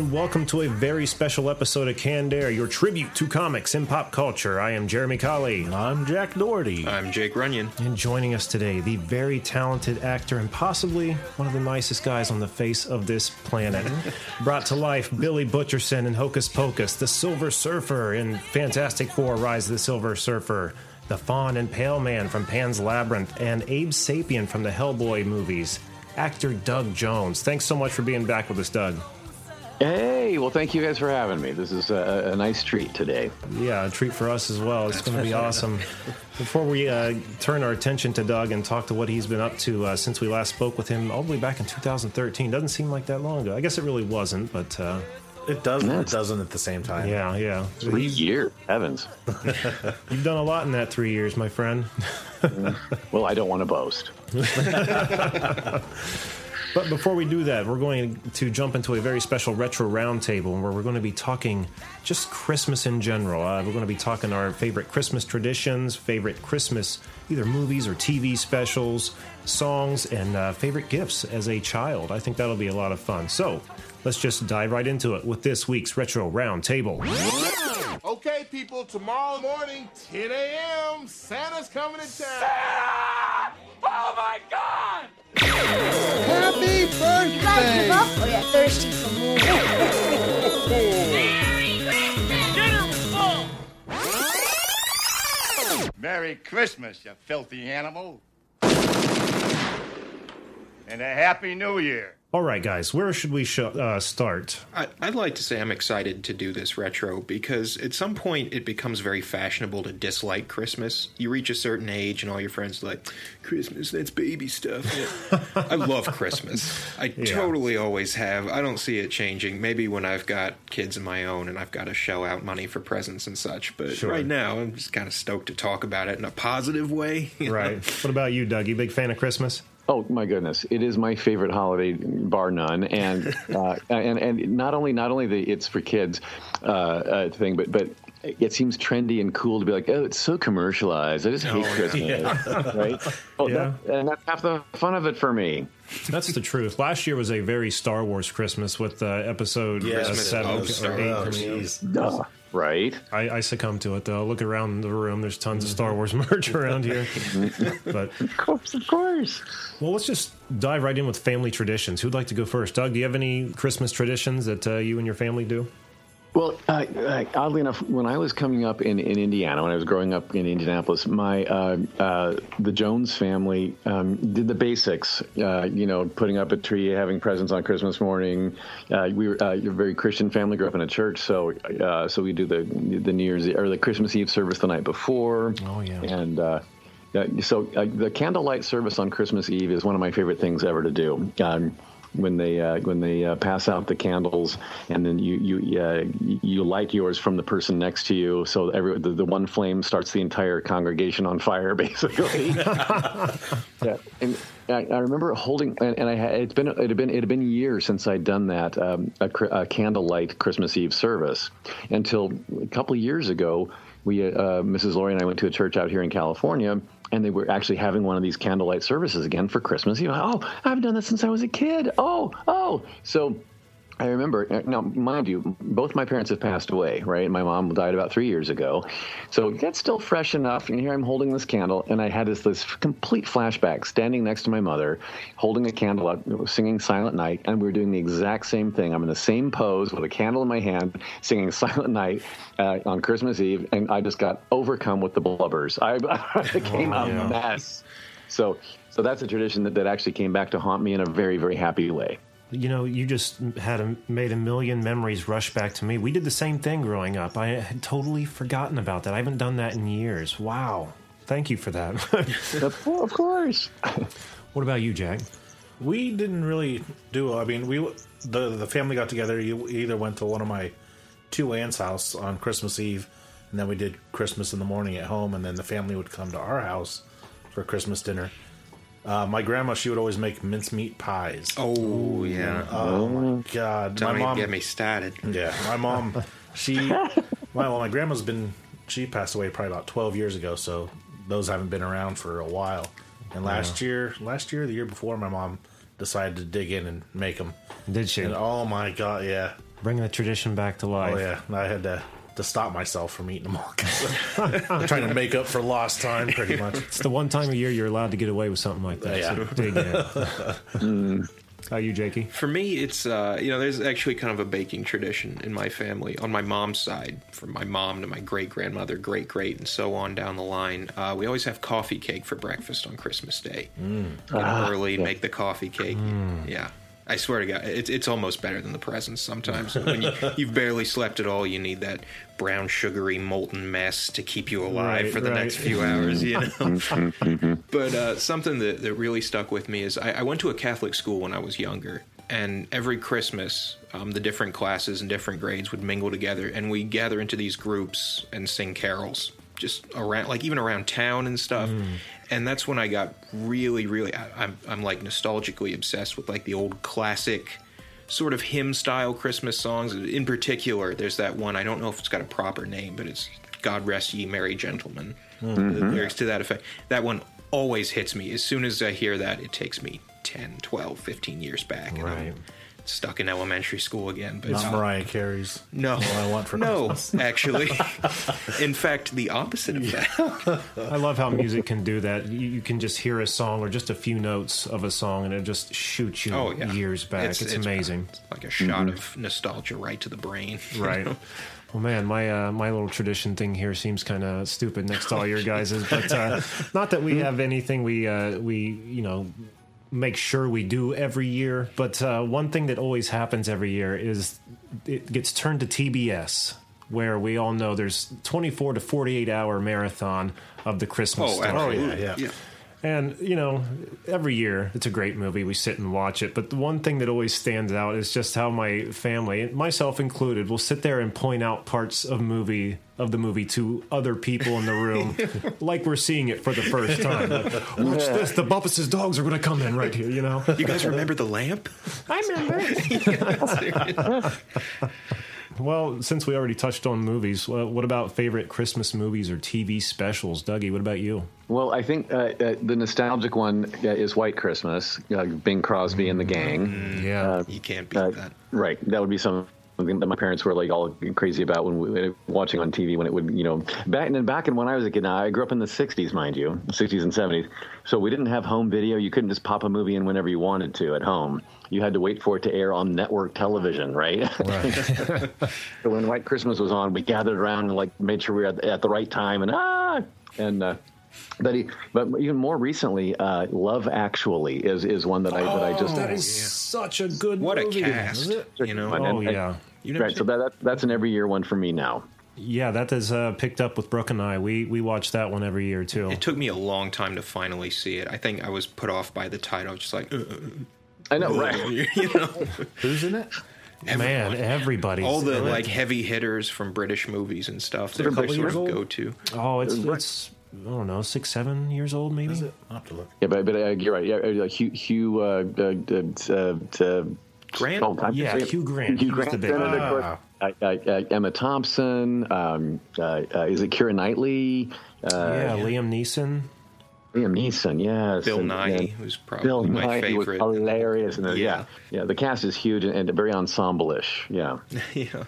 And welcome to a very special episode of Candare, your tribute to comics and pop culture. I am Jeremy Colley. I'm Jack Doherty. I'm Jake Runyon. And joining us today, the very talented actor and possibly one of the nicest guys on the face of this planet. Brought to life Billy Butcherson in Hocus Pocus, the Silver Surfer in Fantastic Four Rise of the Silver Surfer, the Faun and Pale Man from Pan's Labyrinth, and Abe Sapien from the Hellboy movies. Actor Doug Jones. Thanks so much for being back with us, Doug. Hey, well, thank you guys for having me. This is a, a nice treat today. Yeah, a treat for us as well. It's going to be awesome. Before we uh, turn our attention to Doug and talk to what he's been up to uh, since we last spoke with him, all the way back in 2013, doesn't seem like that long ago. I guess it really wasn't, but uh, It does, it doesn't at the same time. yeah, yeah. Three years, heavens. You've done a lot in that three years, my friend. Well, I don't want to boast. But before we do that, we're going to jump into a very special retro roundtable where we're going to be talking just Christmas in general. Uh, we're going to be talking our favorite Christmas traditions, favorite Christmas either movies or TV specials, songs, and uh, favorite gifts as a child. I think that'll be a lot of fun. So let's just dive right into it with this week's retro roundtable. Okay, people, tomorrow morning, 10 a.m., Santa's coming to town. Oh my god! Happy Give birthday! up or you're thirsty for more. Dinner full! Merry Christmas, you filthy animal. And a Happy New Year. All right, guys, where should we sh- uh, start? I, I'd like to say I'm excited to do this retro because at some point it becomes very fashionable to dislike Christmas. You reach a certain age and all your friends are like, Christmas, that's baby stuff. I love Christmas. I totally always have. I don't see it changing. Maybe when I've got kids of my own and I've got to shell out money for presents and such. But Sure. right now, I'm just kind of stoked to talk about it in a positive way. you know? Right. what about you, Doug? You big fan of Christmas? Oh my goodness, it is my favorite holiday, bar none. And uh, and and not only not only the it's for kids uh, uh, thing, but but it seems trendy and cool to be like, oh, it's so commercialized. I just hate Christmas, right? Oh, Yeah. that, and that's half the fun of it for me. That's the truth. Last year was a very Star Wars Christmas with uh, episode uh, Christmas seven of or Star eight. Oh, coming out. jeez. Duh. Right? I, I succumb to it though. Look around the room. There's tons of Star Wars merch around here. but Of course, of course. well, let's just dive right in with family traditions. Who'd like to go first? Doug, do you have any Christmas traditions that uh, you and your family do? Well, uh, oddly enough, when I was coming up in, in Indiana, when I was growing up in Indianapolis, my uh, uh, the Jones family um, did the basics. Uh, you know, putting up a tree, having presents on Christmas morning. Uh, we were uh, a very Christian family, grew up in a church, so uh, so we do the the New Year's or the Christmas Eve service the night before. Oh, yeah. and. Uh, so the candlelight service on Christmas Eve is one of my favorite things ever to do. Um, when they uh, when they uh, pass out the candles, and then you you uh, you light yours from the person next to you, so every the, the one flame starts the entire congregation on fire, basically. yeah, and I, I remember holding, and, and I had, it's been it had been it had been years since I'd done that um, a, a candlelight Christmas Eve service until a couple of years ago. We, uh, Mrs. Lori and I went to a church out here in California, and they were actually having one of these candlelight services again for Christmas. You know, oh, I've done this since I was a kid. Oh, oh. So I remember, now, mind you, both my parents have passed away, right? My mom died about three years ago. So that's still fresh enough. And here I'm holding this candle, and I had this, this complete flashback standing next to my mother, holding a candle up, singing Silent Night. And we were doing the exact same thing. I'm in the same pose with a candle in my hand, singing Silent Night uh, on Christmas Eve. And I just got overcome with the blubbers. I, I became a mess. So, so that's a tradition that, that actually came back to haunt me in a very, very happy way. You know, you just had a, made a million memories rush back to me. We did the same thing growing up. I had totally forgotten about that. I haven't done that in years. Wow. Thank you for that. Of, of course. what about you, Jack? We didn't really do. I mean, we the the family got together. You either went to one of my two aunts' house on Christmas Eve, and then we did Christmas in the morning at home, and then the family would come to our house for Christmas dinner. Uh, my grandma, she would always make mincemeat pies. Oh yeah. Oh my god! Don't my mom, get me started. yeah, my mom, she, my, well, my grandma's been, she passed away probably about 12 years ago, so those haven't been around for a while. And last year, last year, the year before, my mom decided to dig in and make them. Did she? And oh my god, yeah. Bringing the tradition back to life. Oh yeah, I had to to stop myself from eating them all. 'cause I'm trying to make up for lost time, pretty much. It's the one time a year you're allowed to get away with something like that. Yeah. So dig in. How you, Jakey? For me, it's uh, you know, there's actually kind of a baking tradition in my family on my mom's side, from my mom to my great grandmother, great great, and so on down the line. Uh, we always have coffee cake for breakfast on Christmas Day. Get up early, make the coffee cake. Yeah. I swear to God, it's it's almost better than the presents. Sometimes when you, you've barely slept at all, you need that brown, sugary, molten mess to keep you alive Right, for the right. next few hours. You know. But uh, something that, that really stuck with me is I, I went to a Catholic school when I was younger, and every Christmas, um, the different classes and different grades would mingle together, and we gather into these groups and sing carols, just around, like even around town and stuff. And that's when I got really, really, I, I'm, I'm like nostalgically obsessed with like the old classic sort of hymn style Christmas songs. In particular, there's that one, I don't know if it's got a proper name, but it's God Rest Ye Merry Gentlemen. Hmm. The mm-hmm. lyrics to that effect. That one always hits me. As soon as I hear that, it takes me 10, 12, 15 years back. And Right. I'm stuck in elementary school again. But Not Mariah Carey's. no, All I want for no, Christmas. actually. In fact, the opposite of that. I love how music can do that. You, you can just hear a song or just a few notes of a song, and it just shoots you Oh yeah, years back. It's, amazing. It's like a shot of nostalgia right to the brain. you Right. know? Well, man, my uh, my little tradition thing here seems kind of stupid next to all your guys's, but uh, not that we have anything we uh, we you know make sure we do every year. But uh, one thing that always happens every year is it gets turned to TBS, where we all know there's 24 to 48 hour marathon of the Christmas Oh, story. absolutely. yeah, yeah. And you know, every year it's a great movie. We sit and watch it. But the one thing that always stands out is just how my family, myself included, will sit there and point out parts of movie of the movie to other people in the room, like we're seeing it for the first time. Like, Watch this! The Bumpus' dogs are going to come in right here. You know, You guys remember the lamp? I remember. well, since we already touched on movies, well, what about favorite Christmas movies or TV specials? Dougie, what about you? Well, I think uh, uh, the nostalgic one uh, is White Christmas, uh, Bing Crosby and the gang. Yeah. You can't beat Uh, that. right, that would be something that my parents were like all crazy about when we were watching on TV when it would, you know, back and then back in when I was a kid. Now I grew up in the '60s, mind you, '60s and '70s. So we didn't have home video. You couldn't just pop a movie in whenever you wanted to at home. You had to wait for it to air on network television, right? so when White Christmas was on, we gathered around and like made sure we were at, at the right time and ah and. uh but he, but even more recently, uh, Love Actually is is one that I that I just that is such a good What a movie. cast, you know. Oh and- yeah. You never right. So that, that that's an every year one for me now. Yeah, that is uh, picked up with Brooke and I. We we watch that one every year too. It took me a long time to finally see it. I think I was put off by the title. Just like, uh, uh, I know, right? you know, Who's in it? Man, everybody. all the like heavy hitters from British movies and stuff. They're, From sort British of movies? go to. Oh, it's it's I don't know, six seven years old maybe. I'll have to look. Yeah, but, but uh, you're right. Yeah, uh, Hugh, Hugh uh, uh, uh, uh, Grant? oh, Yeah, Hugh Grant. Hugh He's the Grant. big and then, one. uh, uh, uh, Emma Thompson. Um, uh, uh, is it Keira Knightley? Uh, yeah, Liam Neeson. Liam Neeson. Yes. Bill and- Nighy, yeah. who's probably Bill my Nighy was favorite. hilarious. And, Yeah. yeah. yeah, The cast is huge and, and very ensemble-ish. Yeah. yeah.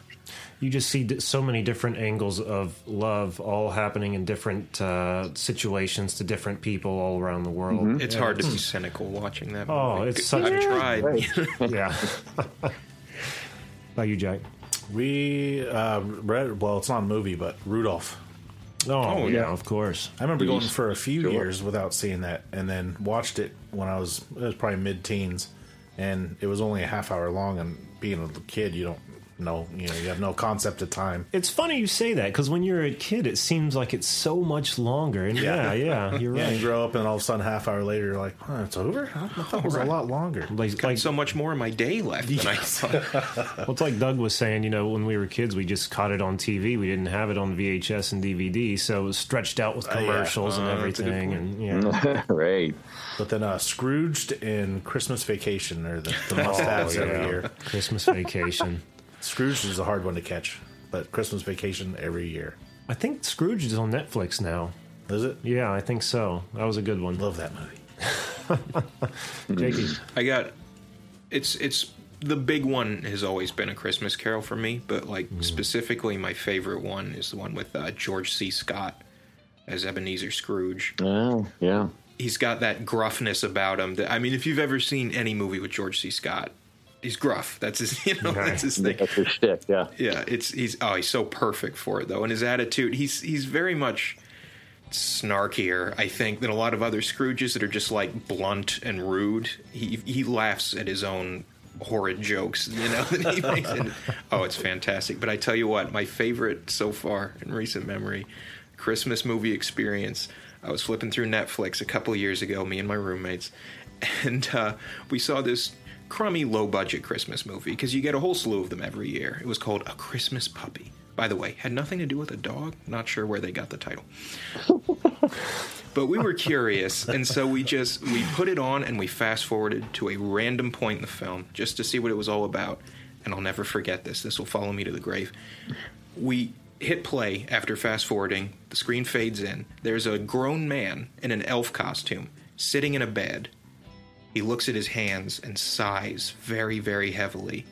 You just see so many different angles of love, all happening in different uh, situations to different people all around the world. It's hard to be cynical watching that. Oh, movie. it's such I've a- tried. Right. Yeah. About you, Jack? We uh, read. Well, it's not a movie, but Rudolph. Oh, Oh, yeah, yeah. of course. I remember going for a few Sure. years without seeing that, and then watched it when I was it was probably mid-teens, and it was only a half hour long. And being a kid, you don't no, you know, you have no concept of time. It's funny you say that because when you're a kid, it seems like it's so much longer. And yeah, yeah, you're Yeah, you grow up and all of a sudden, half hour later, you're like, "Huh, it's over. I thought it was a lot longer. Like, Got like so much more of my day left than I thought. well, it's like Doug was saying. You know, when we were kids, we just caught it on TV. We didn't have it on VHS and DVD, so it was stretched out with commercials and Uh, that's a good everything. And yeah, right. But then uh, Scrooged and Christmas Vacation are the, the must-haves Oh, every year. Christmas Vacation. Scrooged is a hard one to catch, but Christmas Vacation every year. I think Scrooge is on Netflix now. Is it? Yeah, I think so. That was a good one. Love that movie. Jakey. I got it's it's the big one has always been a Christmas Carol for me, but like specifically my favorite one is the one with uh, George C. Scott as Ebenezer Scrooge. Oh, yeah. He's got that gruffness about him. That I mean, if you've ever seen any movie with George C. Scott, he's gruff. That's his you know Right. that's his thing. That's his shtick, yeah. Yeah, it's he's oh he's so perfect for it though, and his attitude he's he's very much snarkier I think than a lot of other Scrooges that are just like blunt and rude. He he laughs at his own horrid jokes, you know that he makes. And, oh, it's fantastic. But I tell you what, my favorite so far in recent memory, Christmas movie experience. I was flipping through Netflix a couple of years ago, me and my roommates, and uh, we saw this crummy, low budget Christmas movie because you get a whole slew of them every year. It was called A Christmas Puppy. By the way, had nothing to do with a dog. Not sure where they got the title. but we were curious, and so we just we put it on and we fast forwarded to a random point in the film just to see what it was all about. And I'll never forget this. This will follow me to the grave. We hit play after fast forwarding. The screen fades in. There's a grown man in an elf costume sitting in a bed. He looks at his hands and sighs very, very heavily,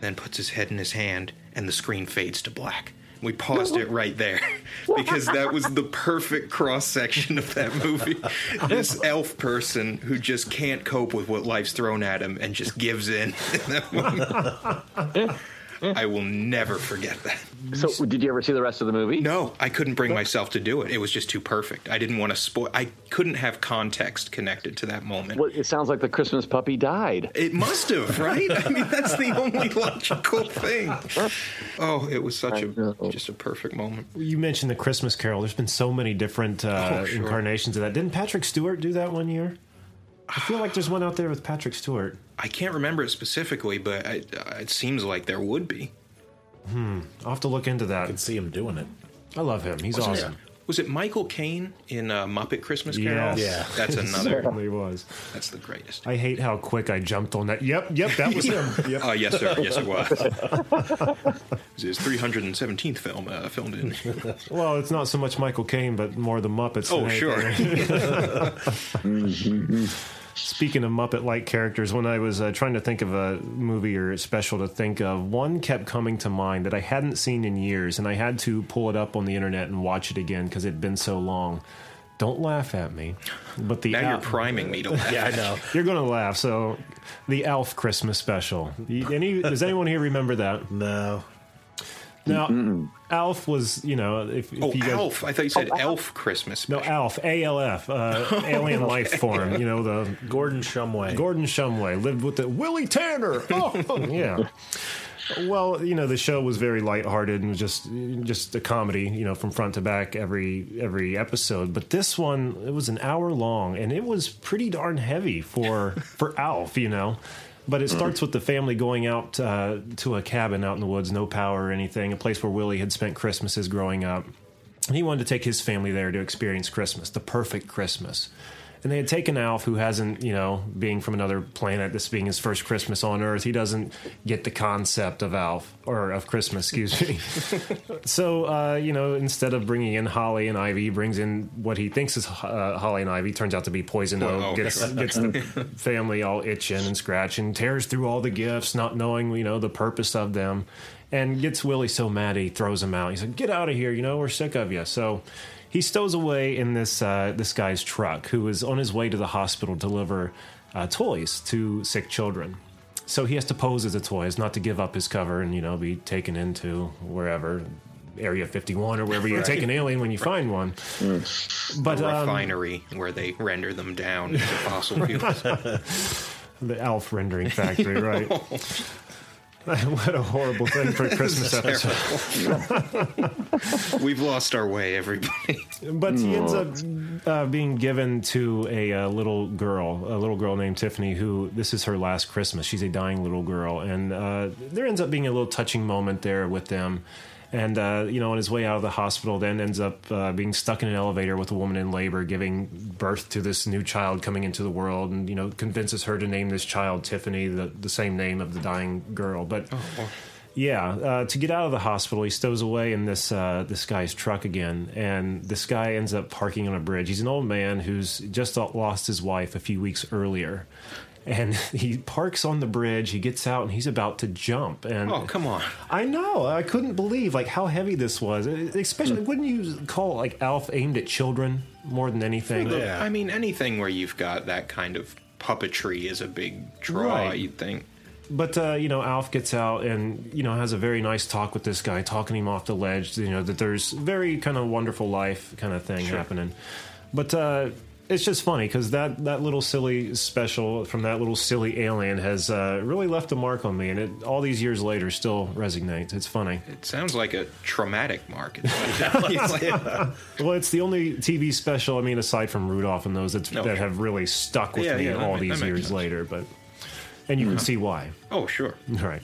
then puts his head in his hand, and the screen fades to black. We paused it right there because that was the perfect cross section of that movie. This elf person who just can't cope with what life's thrown at him and just gives in. in that moment. I will never forget that. So, did you ever see the rest of the movie? No, I couldn't bring myself to do it. It was just too perfect. I didn't want to spoil. I couldn't have context connected to that moment. Well, it sounds like the Christmas puppy died. It must have, right? I mean, that's the only logical thing. Oh, it was such a just a perfect moment. You mentioned the Christmas Carol. There's been so many different uh, Oh, sure. incarnations of that. Didn't Patrick Stewart do that one year? I feel like there's one out there with Patrick Stewart. I can't remember it specifically, but I, it seems like there would be. Hmm. I'll have to look into I that. can see him doing it. I love him. He's Wasn't awesome. it, was it Michael Caine in uh, Muppet Christmas Carol? Yes. Yeah. That's another. Certainly was. that's the greatest. I hate how quick I jumped on that. Yep, yep, that was him. Yep. Oh yes, sir. Yes, it was. it was his 317th film uh, filmed in. Well, it's not so much Michael Caine, but more the Muppets. Oh, than sure. anything. Speaking of Muppet-like characters, when I was uh, trying to think of a movie or a special to think of, one kept coming to mind that I hadn't seen in years, and I had to pull it up on the internet and watch it again because it'd been so long. Don't laugh at me, but the Now you're priming me to laugh. Yeah, I know. you're going to laugh. So, the Elf Christmas special. Any, does anyone here remember that? No. Now, Alf was, you know, if, if Oh, you guys, Alf! I thought you said Elf Christmas. No, Alf, A L F, uh, alien life form. You know the Gordon Shumway. Gordon Shumway lived with the Willie Tanner. Oh, yeah. Well, you know the show was very lighthearted and was just just a comedy, you know, from front to back every every episode. But this one, it was an hour long, and it was pretty darn heavy for for Alf, you know. But it starts with the family going out uh, to a cabin out in the woods, no power or anything, a place where Willie had spent Christmases growing up. And he wanted to take his family there to experience Christmas, the perfect Christmas. And they had taken Alf, who hasn't, you know, being from another planet, this being his first Christmas on Earth, he doesn't get the concept of Alf, or of Christmas, excuse me. so, uh, you know, instead of bringing in Holly and Ivy, he brings in what he thinks is uh, Holly and Ivy, turns out to be Poison Oak, oh, gets, gets the family all itching and scratching, tears through all the gifts, not knowing, you know, the purpose of them and gets Willie so mad he throws him out. He's like, "Get out of here! You know we're sick of you." So he stows away in this uh, this guy's truck, who is on his way to the hospital to deliver uh, toys to sick children. So he has to pose as a toy, as not to give up his cover and you know be taken into wherever. Area 51 or wherever you take an alien when you find one. But a um, refinery where they render them down into fossil fuels. the Alf rendering factory, right? what a horrible thing for a Christmas episode. We've lost our way, everybody. But he ends up uh, being given to a, uh little girl, a little girl named Tiffany, who this is her last Christmas. She's a dying little girl, and uh, there ends up being a little touching moment there with them. And uh, you know, on his way out of the hospital, then ends up uh, being stuck in an elevator with a woman in labor, giving birth to this new child coming into the world, and you know, convinces her to name this child Tiffany, the the same name of the dying girl. But yeah, uh, to get out of the hospital, he stows away in this uh, this guy's truck again, and this guy ends up parking on a bridge. He's an old man who's just lost his wife a few weeks earlier, and he parks on the bridge. He gets out and he's about to jump. And Oh, come on. I know, I couldn't believe like how heavy this was. Especially, wouldn't you call it like Alf aimed at children more than anything? Yeah. I mean, anything where you've got that kind of puppetry is a big draw, Right. you'd think. But uh, you know, Alf gets out and you know has a very nice talk with this guy, talking him off the ledge. You know that there's very kind of wonderful life kind of thing happening. But uh, it's just funny because that that little silly special from that little silly alien has uh, really left a mark on me, and it all these years later still resonates. It's funny. It sounds like a traumatic mark. Well, it's the only TV special. I mean, aside from Rudolph and those that's, No, that have really stuck with Yeah, me yeah, all that these makes years sense. later. But and you can see why. oh, sure. All right.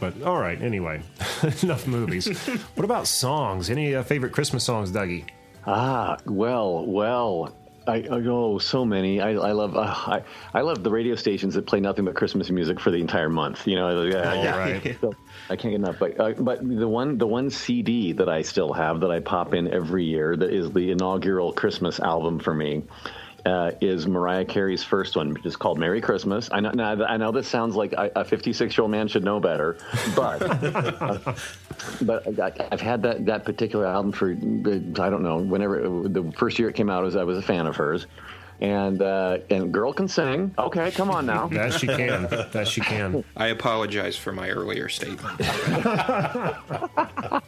But all right. Anyway, enough movies. what about songs? Any uh, favorite Christmas songs, Dougie? Ah, well, well. I, I oh, so many. I, I love uh, I, I love the radio stations that play nothing but Christmas music for the entire month. You know, yeah, right. So, I can't get enough. But uh, but the one the one CD that I still have that I pop in every year that is the inaugural Christmas album for me. Uh, is Mariah Carey's first one, which is called "Merry Christmas." I know, now, I know this sounds like a 56 year old man should know better, but but I, I've had that, that particular album for uh, I don't know whenever the first year it came out, was I was a fan of hers, and uh, and girl can sing. Okay, come on now. That she can. That she can. I apologize for my earlier statement.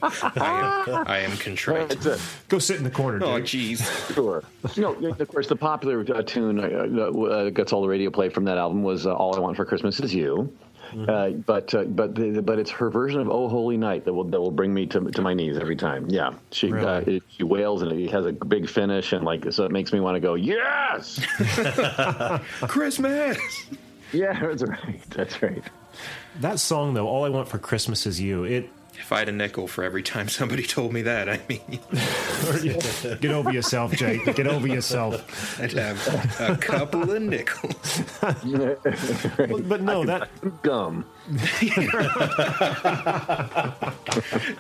I, am, I am contrite. That's it. Go sit in the corner, Oh, jeez. Sure. No, of course, the popular uh, tune uh, that uh, gets all the radio play from that album was uh, "All I Want for Christmas Is You." Uh, but uh, but the, but it's her version of "Oh Holy Night" that will that will bring me to to my knees every time. Yeah, she uh, it, she wails and it has a big finish and like so it makes me want to go yes. Christmas! yeah, that's right. That's right. That song, though, "All I Want for Christmas Is You." It If I had a nickel for every time somebody told me that, I mean, get over yourself, Jake. Get over yourself. I'd have a couple of nickels. But, but no, that Gum.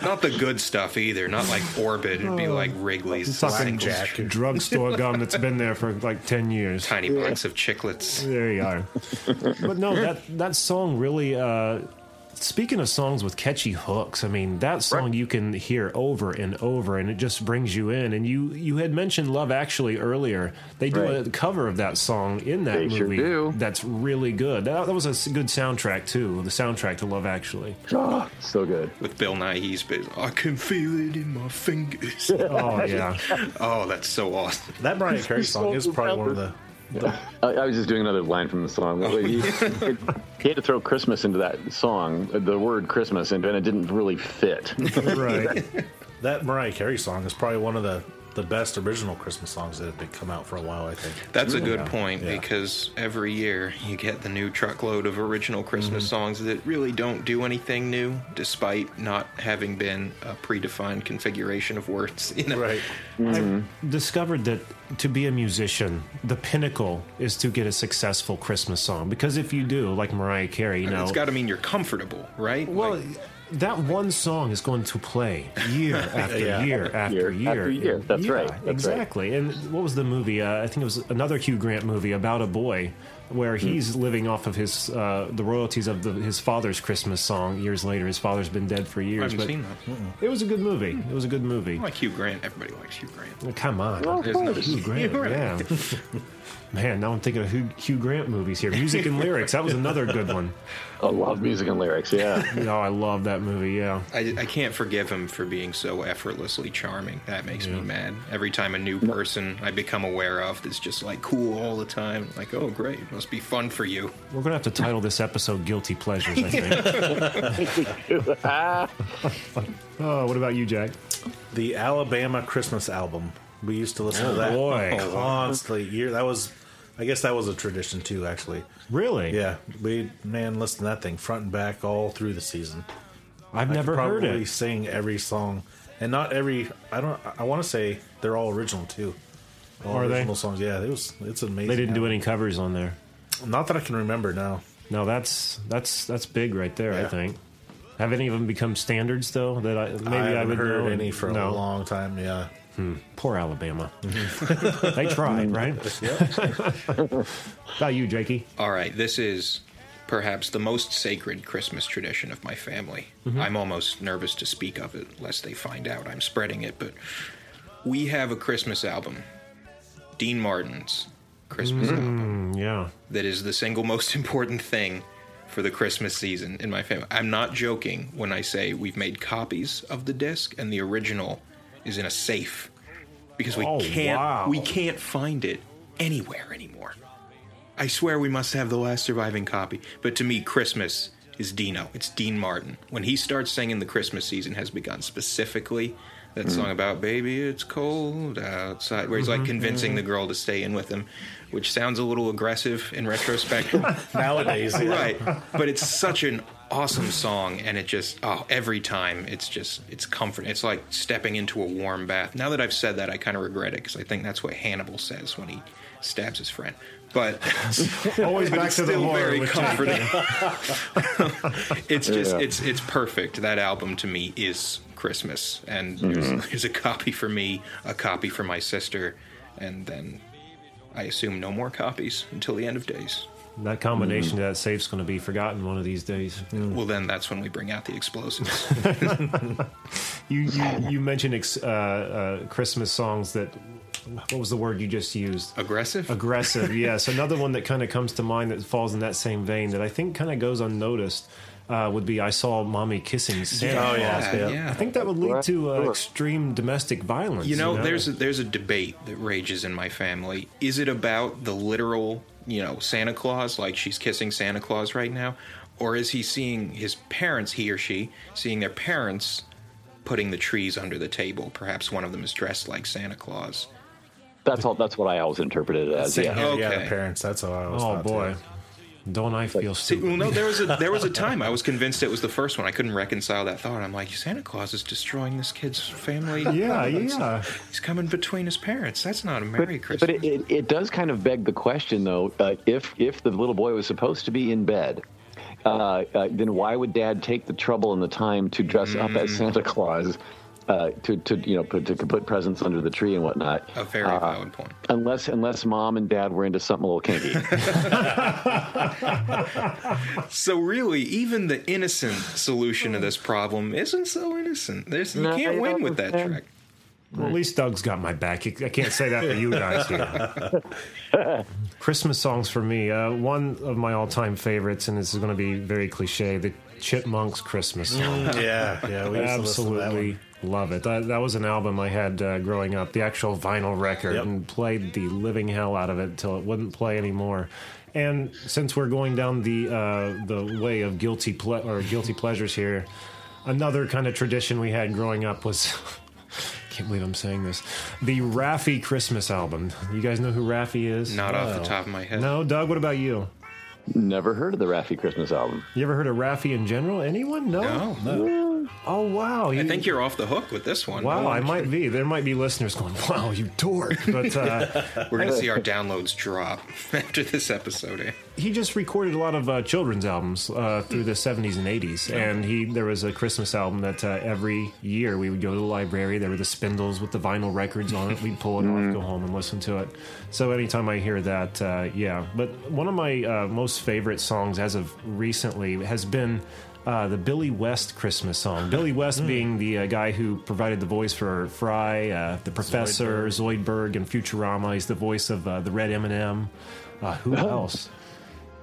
Not the good stuff either. Not like Orbit. It'd be like Wrigley's. talking single Jack. drugstore gum that's been there for like ten years. Tiny box of chiclets. There you are. but no, that that song really. Uh, speaking of songs with catchy hooks, I mean that song you can hear over and over, and it just brings you in. And you you had mentioned Love Actually earlier. They do Right. a cover of that song in that They movie. sure do. That's really good. That, that was a good soundtrack too. The soundtrack to Love Actually. Oh, so good. With Bill Nighy's bit. I can feel it in my fingers. Oh yeah, Oh, that's so awesome. That Mariah Carey song is probably one of the. I, I was just doing another line from the song. Oh, he, he had to throw Christmas into that song, the word Christmas, and it didn't really fit. right. That Mariah Carey song is probably one of the, the best original Christmas songs that have been come out for a while. I think. That's a good point Yeah. because every year you get the new truckload of original Christmas Mm-hmm. songs that really don't do anything new, despite not having been a predefined configuration of words. You know, Right. I've discovered that to be a musician, the pinnacle is to get a successful Christmas song. Because if you do, like Mariah Carey, you know, It's got to mean you're comfortable, right? well, Like, that one song is going to play year after Yeah. year after Year year. after year. That's Yeah, right. That's right. exactly. And what was the movie? Uh, I think it was another Hugh Grant movie about a boy where Hmm. he's living off of his uh, the royalties of the, his father's Christmas song years later. His father's been dead for years. I years. haven't seen that. It was a good movie. It was a good movie. I like Hugh Grant. Everybody likes Hugh Grant. Well, come on. There's no- Hugh Grant, You're right. yeah. Man, now I'm thinking of Hugh, Hugh Grant movies here. Music and lyrics. That was another good one. I love music and lyrics. Yeah. Oh, I love that movie. Yeah. I, I can't forgive him for being so effortlessly charming. That makes me mad. Every time a new person I become aware of that's just like cool all the time, like, oh, great. Must be fun for you. We're gonna have to title this episode "Guilty Pleasures." I think. oh, what about you, Jack? The Alabama Christmas album. We used to listen Oh, to that boy. constantly. Year that was, I guess that was a tradition too. Actually, Really? yeah, we man listen to that thing front and back all through the season. I've I never could heard probably it. Sing every song, and not every. I don't. I want to say they're all original too. All Are they? original songs? Yeah, it was. It's amazing. They didn't do any covers on there. Not that I can remember now. No, that's that's that's big right there. I Yeah. think. Have any of them become standards though? That I maybe I I, haven't would heard know? any for no. a long time. Yeah, Poor Alabama. they tried, right? about you, Jakey? All right, this is perhaps the most sacred Christmas tradition of my family. I'm almost nervous to speak of it, lest they find out I'm spreading it, but we have a Christmas album, Dean Martin's Christmas album, Mm, yeah. that is the single most important thing for the Christmas season in my family. I'm not joking when I say we've made copies of the disc and the original is in a safe because we Oh, can't wow. we can't find it anywhere anymore. I swear we must have the last surviving copy. But to me, Christmas is Dino. It's Dean Martin. When he starts singing "The Christmas Season Has Begun," specifically that hmm. song about "Baby, it's cold outside," where he's like mm-hmm. convincing the mm-hmm. girl to stay in with him, which sounds a little aggressive in retrospect. nowadays, yeah. right but it's such an awesome song and it just oh every time it's just it's comfort it's like stepping into a warm bath. Now that i've said that i kind of regret it because i think that's what hannibal says when he stabs his friend. But Always back it's to the still horror very comforting. It's just Yeah. it's it's perfect. That album to me is christmas and mm-hmm. there's, there's a copy for me a copy for my sister and then i assume no more copies until the end of days That combination to that safe's going to be forgotten one of these days. well then that's when we bring out the explosives You you, you mentioned ex, uh, uh, Christmas songs that. What was the word you just used? aggressive Aggressive. yes, another one that kind of comes to mind that falls in that same vein that I think kind of goes unnoticed uh, would be "I Saw Mommy Kissing Santa." Oh yeah, Yeah, yeah. yeah. I think that would lead to uh, extreme domestic violence. You know, there's a, there's a debate that rages in my family. Is it about the literal, you know, Santa Claus, like she's kissing Santa Claus right now, or is he seeing his parents, he or she, seeing their parents putting the trees under the table? Perhaps one of them is dressed like Santa Claus. That's all. That's what I always interpreted it as. Yeah. here, yeah, the parents. That's how I always oh thought, boy, too. Don't I feel See, stupid? well, no, there was a there was a time I was convinced it was the first one. I couldn't reconcile that thought. I'm like, Santa Claus is destroying this kid's family. yeah, yeah. He's coming between his parents. That's not a Merry But, Christmas. but it, it, it does kind of beg the question, though. Uh, if if the little boy was supposed to be in bed, uh, uh, then why would Dad take the trouble and the time to dress up as Santa Claus, uh, to to you know put, to put presents under the tree and whatnot? a very Uh, valid point. Unless unless Mom and Dad were into something a little kinky. So really, even the innocent solution to this problem isn't so innocent. There's you No, can't win with that understand. track. Well, at least Doug's got my back. I can't say that for you guys here. Christmas songs for me. Uh, one of my all-time favorites, and this is going to be very cliche: the Chipmunks Christmas song. Yeah, yeah. We used to listen to that Absolutely one. Love it. That, that was an album I had uh, growing up, the actual vinyl record, Yep. and played the living hell out of it until it wouldn't play anymore. And since we're going down the uh, the way of guilty ple- or guilty pleasures here, another kind of tradition we had growing up was. Can't believe I'm saying this. The Raffi Christmas album. You guys know who Raffi is? Not off the top of my head. No, Doug. What about you? Never heard of the Raffi Christmas album. You ever heard of Raffi in general? Anyone? No. No. Oh wow. I think you're off the hook with this one. Wow, No I might be. There might be listeners going, "Wow, you dork!" But uh, We're gonna see our downloads drop after this episode. Eh? He just recorded a lot of uh, children's albums uh, through the '70s and '80s, and he there was a Christmas album that uh, every year we would go to the library. There were the spindles with the vinyl records on it. We'd pull it off, go home, and listen to it. So anytime I hear that, uh, yeah. But one of my uh, most favorite songs as of recently has been. Uh, the Billy West Christmas song. Billy West being the uh, guy who provided the voice for Fry, uh, the Professor, Zoidberg, and Futurama. He's the voice of uh, the Red M&M. Uh, who else?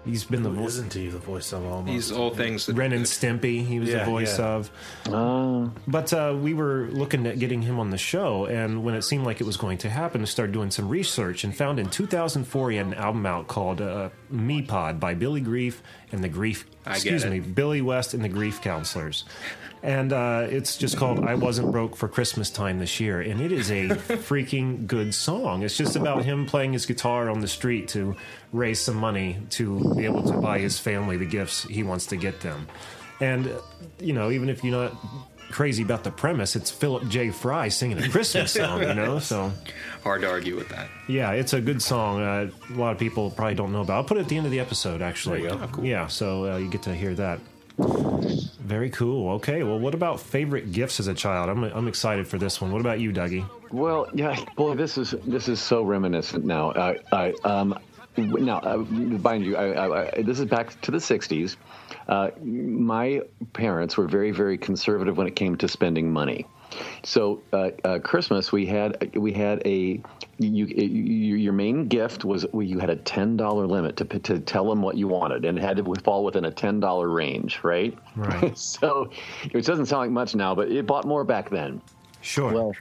He's been the voice. isn't he the voice of almost? He's all things that Ren and Stimpy, he was Yeah, the voice yeah. of. Uh, But uh, we were looking at getting him on the show, and when it seemed like it was going to happen, I started doing some research and found in 2004 he had an album out called uh, Me Pod by Billy Grief and the Grief. I get excuse it. me, Billy West and the Grief Counselors. And uh, it's just called I Wasn't Broke for Christmas Time This Year. And it is a freaking good song. It's just about him playing his guitar on the street to raise some money to be able to buy his family the gifts he wants to get them. And, you know, even if you're not crazy about the premise, it's Philip J. Fry singing a Christmas song, you know? So, hard to argue with that. yeah, it's a good song. Uh, a lot of people probably don't know about. I'll put it at the end of the episode, actually. There you go. Oh, cool. Yeah, so uh, you get to hear that. Very cool. Okay, well, what about favorite gifts as a child? I'm, I'm excited for this one. What about you, Dougie? Well, yeah, boy, this is this is so reminiscent now. I, I um, now, uh, mind you, I, I, this is back to the '60s. Uh, my parents were very, very conservative when it came to spending money. So, uh, uh, Christmas we had we had a you, you your main gift was well, you had a ten dollar limit to to tell them what you wanted, and it had to fall within a ten dollar range, right? Right. so, it doesn't sound like much now, but it bought more back then. Sure. Well,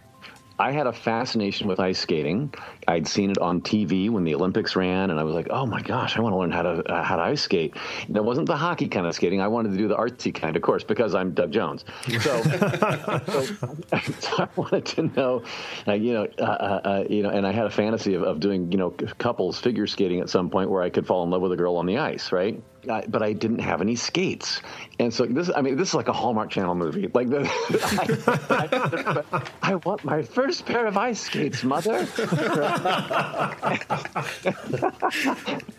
I had a fascination with ice skating. I'd seen it on TV when the Olympics ran, and I was like, "Oh my gosh, I want to learn how to uh, how to ice skate." And it wasn't the hockey kind of skating. I wanted to do the artsy kind, of course, because I'm Doug Jones. So, so, so I wanted to know, uh, you know, uh, uh, uh, you know, and I had a fantasy of, of doing, you know, couples figure skating at some point where I could fall in love with a girl on the ice, right? Uh, but I didn't have any skates, and so this. I mean, this is like a Hallmark Channel movie. Like, the, I, I, I want my first pair of ice skates, mother.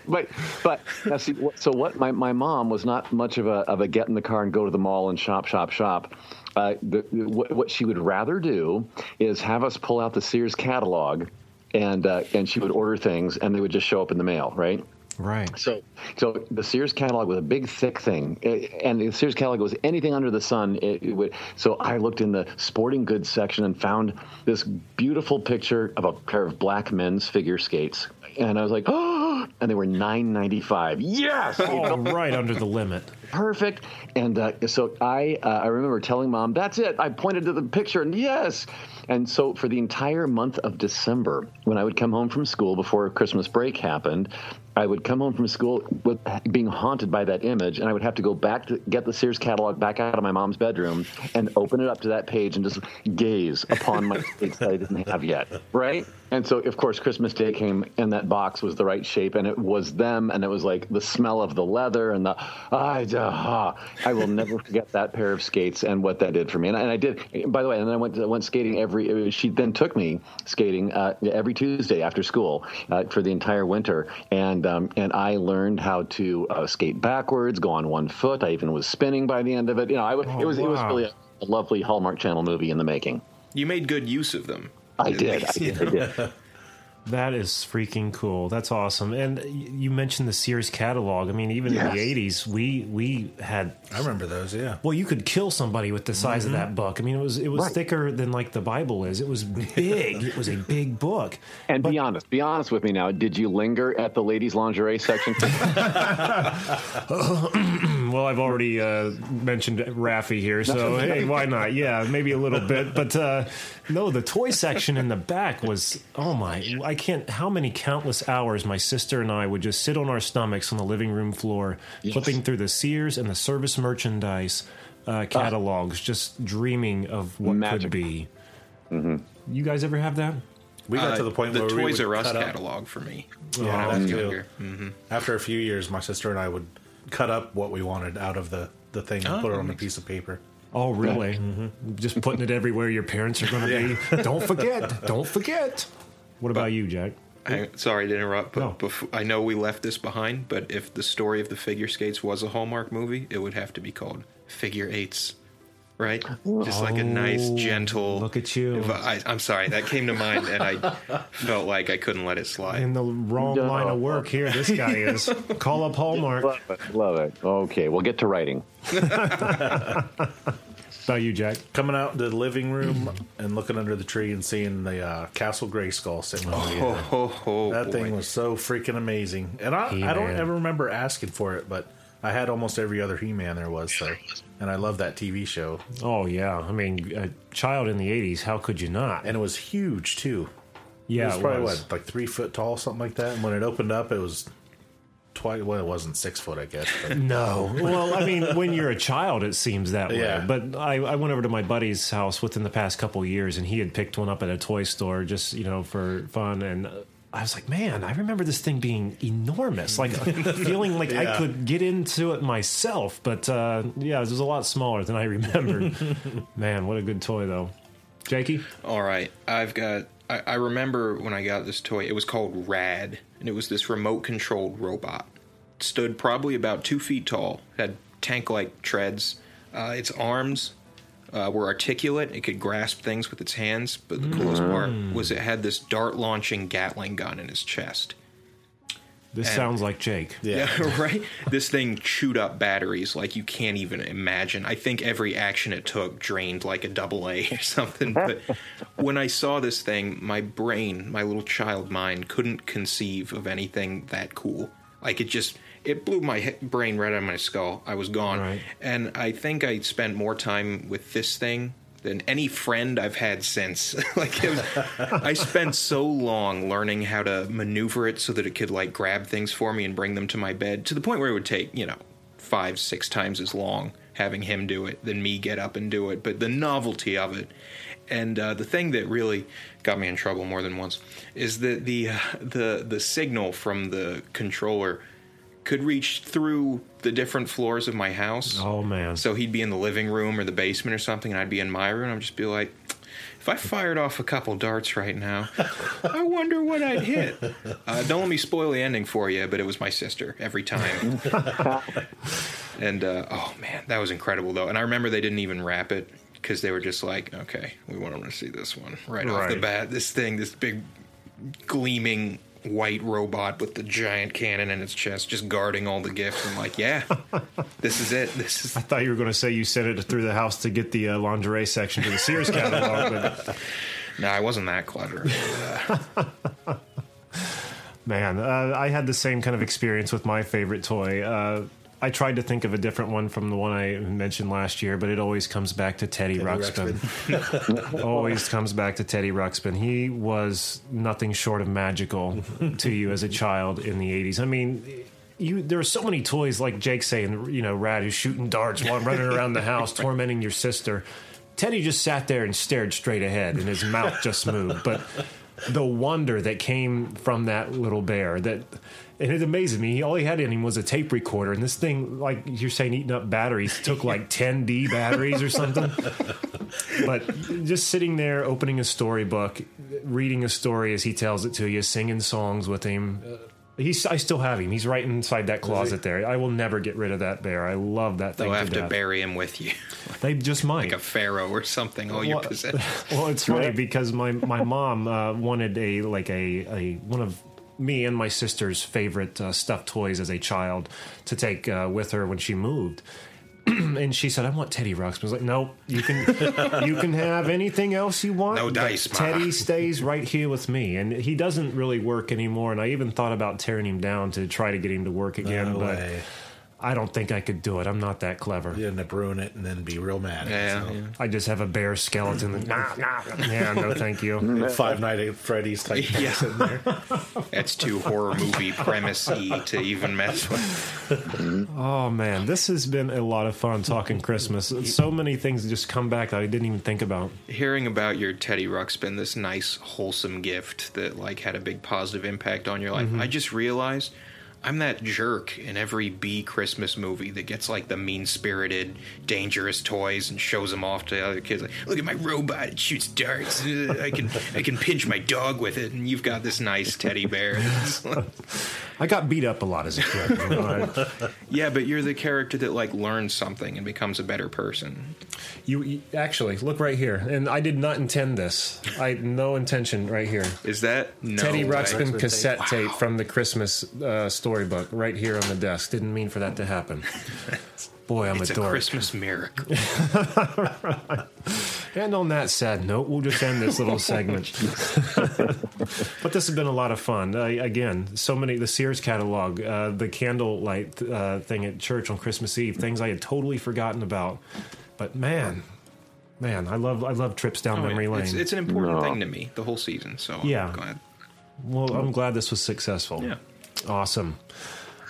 but but now see, so what? My, my mom was not much of a of a get in the car and go to the mall and shop shop shop. Uh, the, what, what she would rather do is have us pull out the Sears catalog, and uh, and she would order things, and they would just show up in the mail, right? Right. So, so the Sears catalog was a big, thick thing, Eh, and the Sears catalog was anything under the sun. It, it would. So I looked in the sporting goods section and found this beautiful picture of a pair of black men's figure skates, and I was like, oh, and they were nine ninety five. Yes, Oh, right under the limit. perfect. And uh, so I, uh, I remember telling mom, "That's it." I pointed to the picture, and yes. And so for the entire month of December, when I would come home from school before Christmas break happened, I would come home from school with being haunted by that image, and I would have to go back to get the Sears catalog back out of my mom's bedroom and open it up to that page and just gaze upon my skates that I didn't have yet. Right. And so, of course, Christmas Day came, and that box was the right shape, and it was them, and it was like the smell of the leather and the I, uh, I will never forget that pair of skates and what that did for me. And I, and I did, by the way, and then I went I went skating every. She then took me skating uh, every Tuesday after school uh, for the entire winter, and um, and I learned how to uh, skate backwards, go on one foot. I even was spinning by the end of it. You know, I was, it was it was really a, a lovely Hallmark Channel movie in the making. You made good use of them. I did. I did. I did. That is freaking cool. That's awesome. And you mentioned the Sears catalog. I mean, even in the '80s, we we had. I remember those. Yeah. Well, you could kill somebody with the size of that book. I mean, it was it was Right. thicker than like the Bible is. It was big. it was a big book. And be honest, be honest with me now. Did you linger at the ladies' lingerie section? Well, I've already uh, mentioned Raffi here, so hey, why not? Yeah, maybe a little bit, but uh, no, the toy section in the back was oh my! I can't. How many countless hours my sister and I would just sit on our stomachs on the living room floor, flipping through the Sears and the service merchandise uh, catalogs, just dreaming of what Magic. could be. You guys ever have that? We got Uh, to the point the where we Toys would R Us cut up- catalog for me. Yeah, when I that was younger. Mm. After a few years, my sister and I would cut up what we wanted out of the, the thing and Oh, put it that on a piece of paper. Oh, really? Just putting it everywhere your parents are going to be. Don't forget. Don't forget. What about you, Jack? I, sorry to interrupt, but No. bef- I know we left this behind. But if the story of the figure skates was a Hallmark movie, it would have to be called Figure Eights, right? Just like a nice, Oh, gentle. look at you. I, I'm sorry, that came to mind, and I felt like I couldn't let it slide. In the wrong No. line of work here, this guy is. Call up Hallmark. Love it. Love it. Okay, we'll get to writing. about you, Jack? Coming out into the living room and looking under the tree and seeing the uh, Castle Grayskull sitting on the there. ho, ho, That boy. thing was so freaking amazing. And I, I don't ever remember asking for it, but I had almost every other He Man there was. So, and I love that TV show. Oh yeah, I mean, a child in the '80s. How could you not? And it was huge too. yeah, it was it probably was. what, like three foot tall, something like that. And when it opened up, it was twice. Well, it wasn't six foot, I guess. But No. Well, I mean, when you're a child, it seems that way. Yeah. But I, I went over to my buddy's house within the past couple of years, and he had picked one up at a toy store just, you know, for fun. And I was like, man, I remember this thing being enormous, like feeling like I could get into it myself. But uh, yeah, it was a lot smaller than I remembered. man, what a good toy, though. Jakey? All right, I've got. I, I remember when I got this toy. It was called Rad, and it was this remote-controlled robot. Stood probably about two feet tall. Had tank-like treads. Uh, its arms uh, were articulate. It could grasp things with its hands. But the coolest part was it had this dart-launching Gatling gun in its chest. This And- sounds like Jake. yeah. Yeah, right. This thing chewed up batteries like you can't even imagine. I think every action it took drained like a double A or something. But when I saw this thing, my brain, my little child mind, couldn't conceive of anything that cool. Like it just, it blew my brain right out of my skull. I was gone, Right. and I think I spent more time with this thing than any friend I've had since. like was, I spent so long learning how to maneuver it so that it could like grab things for me and bring them to my bed to the point where it would take you know five six times as long having him do it than me get up and do it. But the novelty of it. And uh, the thing that really got me in trouble more than once is that the uh, the the signal from the controller could reach through the different floors of my house. Oh, man. So he'd be in the living room or the basement or something, and I'd be in my room. I'd just be like, if I fired off a couple darts right now, I wonder what I'd hit. Uh, don't let me spoil the ending for you, but it was my sister every time. and uh, oh man, that was incredible though. And I remember they didn't even wrap it because they were just like, okay, we want them to see this one right, off the bat. This thing, this big gleaming white robot with the giant cannon in its chest, just guarding all the gifts. I'm like, yeah, this is it. This is I thought you were going to say you sent it through the house to get the uh, lingerie section to the Sears catalog, but no, I wasn't that clever. Uh, Man, uh, I had the same kind of experience with my favorite toy. Uh, I tried to think of a different one from the one I mentioned last year, but it always comes back to Teddy, Ruxpin. always comes back to Teddy Ruxpin. He was nothing short of magical to you as a child in the 80s. I mean, you there are so many toys like Jake saying, you know, Rad who's shooting darts while running around the house tormenting your sister. Teddy just sat there and stared straight ahead and his mouth just moved. But the wonder that came from that little bear that and it amazes me. All he had in him was a tape recorder, and this thing, like you're saying, eating up batteries, took like 10D batteries or something. But just sitting there, opening a storybook, reading a story as he tells it to you, singing songs with him. He's, I still have him. He's right inside that closet there. I will never get rid of that bear. I love that thing. they'll to have to death. bury him with you, They just might. like a pharaoh or something. All your Well, possessions. well, it's funny because my my mom uh, wanted a like a, a one of me and my sister's favorite uh, stuffed toys as a child to take uh, with her when she moved. and she said, "I want Teddy Ruxpin." I was like, "No, you can you can have anything else you want. No dice, Ma." Teddy stays right here with me." And he doesn't really work anymore. And I even thought about tearing him down to try to get him to work again, No but way. I don't think I could do it. I'm not that clever. You end up ruining it and then be real mad. Yeah, so. yeah. I just have a bare skeleton. That, nah, nah, yeah, no, thank you. Five Night at Freddy's type Yeah. things in there. That's too horror movie premise to even mess with. Mm-hmm. Oh man, this has been a lot of fun talking Christmas. So many things just come back that I didn't even think about. Hearing about your Teddy Ruxpin, this nice, wholesome gift that like had a big positive impact on your life, mm-hmm. I just realized I'm that jerk in every B Christmas movie that gets like the mean spirited, dangerous toys and shows them off to other kids. Like, look at my robot; it shoots darts. I can I can pinch my dog with it, and you've got this nice teddy bear. I got beat up a lot as a kid. you know, I- yeah, but you're the character that like learns something and becomes a better person. you, you actually look right here, and I did not intend this. I had no intention right here. Is that no Teddy way? Ruxpin cassette tape from the Christmas uh, storybook right here on the desk. Didn't mean for that to happen. Boy, I'm It's a a dork. Christmas miracle. And on that sad note, we'll just end this little segment. but this has been a lot of fun. Uh, again, so many the Sears catalog, uh, the candlelight uh, thing at church on Christmas Eve, things I had totally forgotten about. But man, man, I love I love trips down memory lane. Oh, It's, it's an important No. thing to me, the whole season. So Yeah. I'm glad. well, I'm glad this was successful. Yeah. Awesome.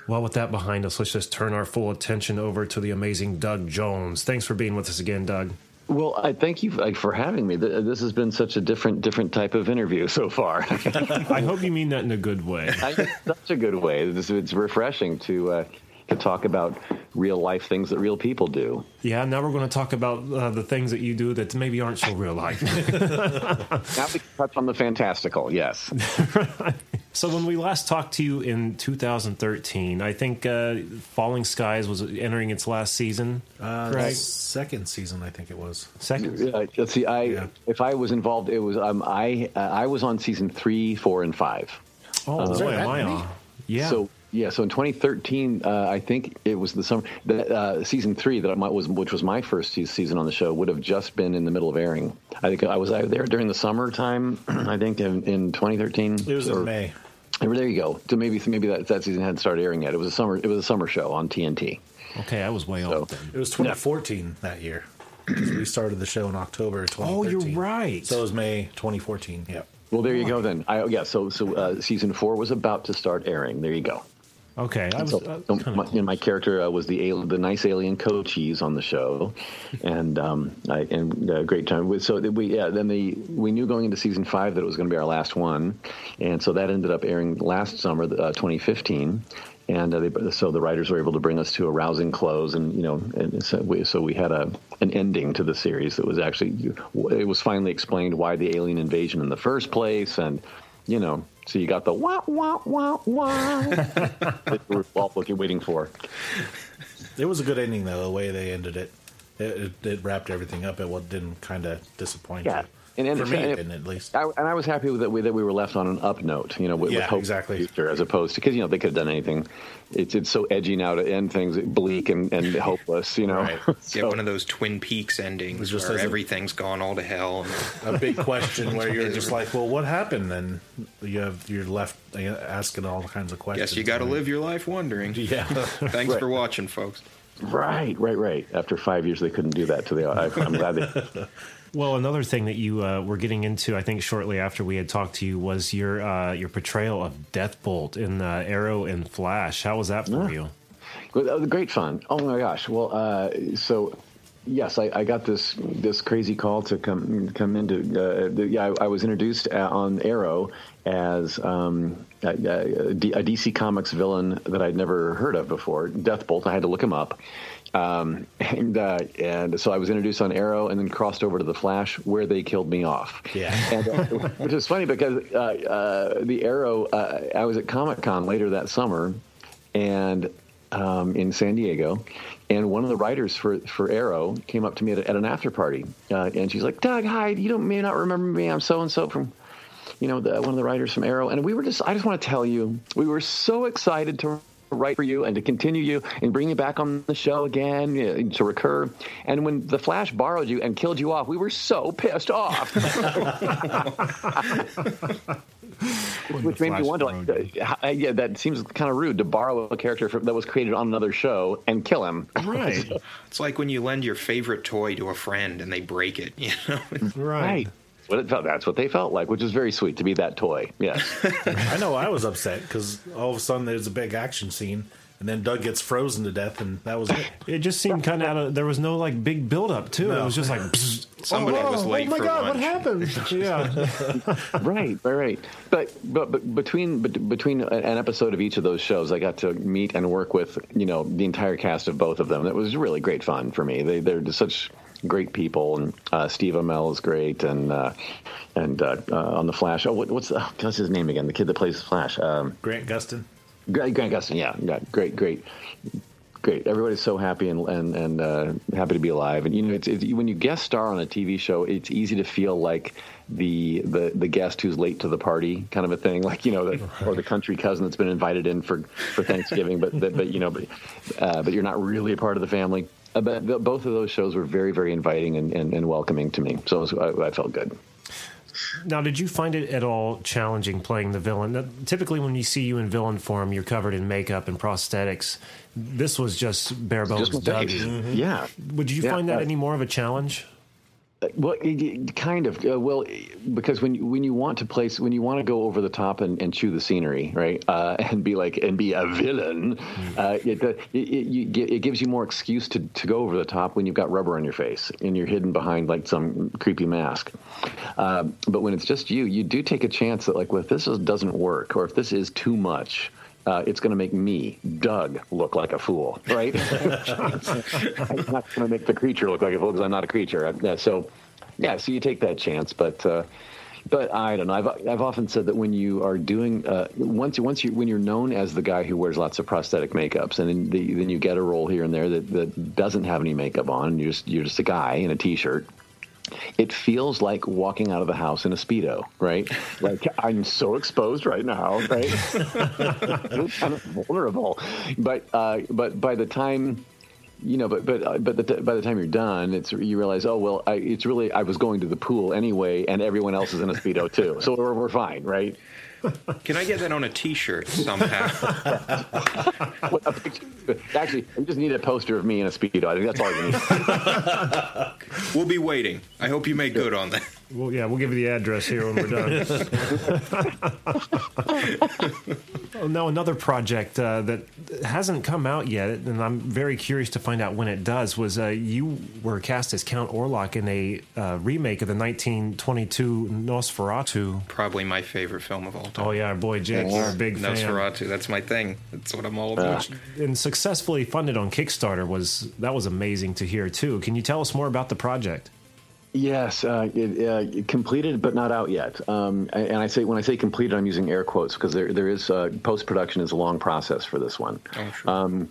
Well, with that behind us, let's just turn our full attention over to the amazing Doug Jones. Thanks for being with us again, Doug. Well, I thank you for having me. This has been such a different, different type of interview so far. I hope you mean that in a good way. I such a good way. It's, it's refreshing to uh, to talk about real life things that real people do. Yeah, now we're going to talk about uh, the things that you do that maybe aren't so real life. Now we can touch on the fantastical. Yes. so when we last talked to you in 2013, I think uh, Falling Skies was entering its last season. Uh, correct? Second season, I think it was. Second. Uh, let's see. I Yeah. if I was involved, it was um, I uh, I was on season three, four, and five. Oh, there boy, that am I on. Yeah. So yeah, so in 2013, uh, I think it was the summer. The, uh, season three that I was, which was my first season on the show, would have just been in the middle of airing. I think I was out there during the summertime. I think in, in 2013. It was Or- in May. There you go. So maybe maybe that, that season hadn't started airing yet. It was a summer. It was a summer show on TNT. okay, I was way So- off then. It was 2014 that year. 'Cause we started the show in October 2013. Oh, you're right. So it was May 2014. Yep. Well, there you go then. I, yeah. So so uh, season four was about to start airing. There you go. Okay, I was. So, uh, so my, and my character uh, was the the nice alien Cochise on the show, and um, I, and uh, great time. So we yeah then the we knew going into season five that it was going to be our last one, and so that ended up airing last summer, uh, 2015. And uh, they, so the writers were able to bring us to a rousing close, and you know, and so we, so we had a an ending to the series that was actually it was finally explained why the alien invasion in the first place, and you know, so you got the wah wah wah wah that we were all looking waiting for. It was a good ending, though, the way they ended it. It, it, it wrapped everything up. It didn't kind of disappoint Yeah. you. And, and For me, and it at least. I, and I was happy with that we, that we were left on an up note, you know, with, with hope exactly. for the future, as opposed to because you know they could have done anything. It's it's so edgy now to end things bleak and, and hopeless, you know. Right. Get So- one of those Twin Peaks endings just where as a- everything's gone all to hell. And a big question where you're just like, well, what happened? And you have you're left uh, asking all kinds of questions. Yes, you got to live your life wondering. Yeah. Thanks for watching, folks. right, right, right. After five years, they couldn't do that to the. I, I'm glad they. Well, another thing that you uh, were getting into, I think, shortly after we had talked to you, was your uh, your portrayal of Deathbolt in uh, Arrow and Flash. How was that for you? Well, that great fun. Oh my gosh. Well, uh, so yes, I, I got this this crazy call to come come into. Uh, the, yeah, I, I was introduced uh, on Arrow as um, a, a DC Comics villain that I'd never heard of before, Deathbolt. I had to look him up. Um, and uh, and so I was introduced on Arrow, and then crossed over to the Flash, where they killed me off. Yeah. and, uh, which is funny because uh, uh, the Arrow. Uh, I was at Comic Con later that summer, and um, in San Diego, and one of the writers for for Arrow came up to me at, a, at an after party, uh, and she's like, "Doug, hi, you don't may not remember me. I'm so and so from." You know, the, one of the writers from Arrow, and we were just—I just want to tell you, we were so excited to write for you and to continue you and bring you back on the show again uh, to recur. And when the Flash borrowed you and killed you off, we were so pissed off. Which made me wonder, like, uh, yeah, that seems kind of rude to borrow a character from, that was created on another show and kill him. Right, It's like when you lend your favorite toy to a friend and they break it. You know, right. Right. What it felt, that's what they felt like, which is very sweet to be that toy. Yes. I know I was upset because all of a sudden there's a big action scene, and then Doug gets frozen to death, and that was it. It just seemed kind of out of. There was no like big build up to it. It was just like psst, Somebody oh, was oh, late Oh my for god, what happened? yeah, right, right, right. But, but but between bet- between an episode of each of those shows, I got to meet and work with you know the entire cast of both of them. It was really great fun for me. They they're just such great people, and uh, Steve Amell is great, and uh, and uh, uh, on the Flash. Oh, what, what's the, what's his name again? The kid that plays Flash. Um, Grant Gustin. Grant, Grant Gustin, yeah, yeah, great, great, great. Everybody's so happy and and, and uh, happy to be alive. And you know, it's, it's when you guest star on a TV show, it's easy to feel like the the the guest who's late to the party, kind of a thing. Like you know, the, or the country cousin that's been invited in for for Thanksgiving, but but, but you know, but uh, but you're not really a part of the family. Uh, but the, both of those shows were very very inviting and, and, and welcoming to me. So was, I, I felt good. Now, did you find it at all challenging playing the villain? Now, typically, when you see you in villain form, you're covered in makeup and prosthetics. This was just bare bones Just my face. Dougie. Yeah. Would you Yeah, find that uh, any more of a challenge? Well, kind of. Uh, well, because when you- when you want to place when you want to go over the top and, and chew the scenery, right, uh, and be like and be a villain, uh, it, it, it gives you more excuse to, to go over the top when you've got rubber on your face and you're hidden behind like some creepy mask. Uh, but when it's just you, you do take a chance that like, well, if this is, doesn't work or if this is too much. Uh, it's going to make me, Doug, look like a fool, right? I'm not going to make the creature look like a fool because I'm not a creature. Uh, so, yeah, so you take that chance, but. Uh, but I don't know. I've I've often said that when you are doing uh, once once you when you're known as the guy who wears lots of prosthetic makeups, and then, the, then you get a role here and there that, that doesn't have any makeup on, and you're just you're just a guy in a t-shirt. It feels like walking out of the house in a speedo, right? Like I'm so exposed right now, right? Kind of vulnerable, but uh, but by the time you know, but but uh, but the by the time you're done, it's you realize, oh well, I, it's really I was going to the pool anyway, and everyone else is in a speedo too, so we're, we're fine, right? Can I get that on a T-shirt somehow? What a picture- Actually, we just need a poster of me in a speedo. I think that's all you need. we'll be waiting. I hope you make good on that. Well, yeah, we'll give you the address here when we're done. oh, now, another project uh, that hasn't come out yet, and I'm very curious to find out when it does, was uh, you were cast as Count Orlok in a uh, remake of the 1922 Nosferatu. Probably my favorite film of all time. Oh, yeah, our boy Jake, you're a big fan. Nosferatu. That's my thing. That's what I'm all about. And successfully funded on Kickstarter was that was amazing to hear too. Can you tell us more about the project? Yes, uh, it, uh, completed but not out yet. Um, and I say when I say completed, I'm using air quotes because there there is uh, post production is a long process for this one. Oh, sure. Um,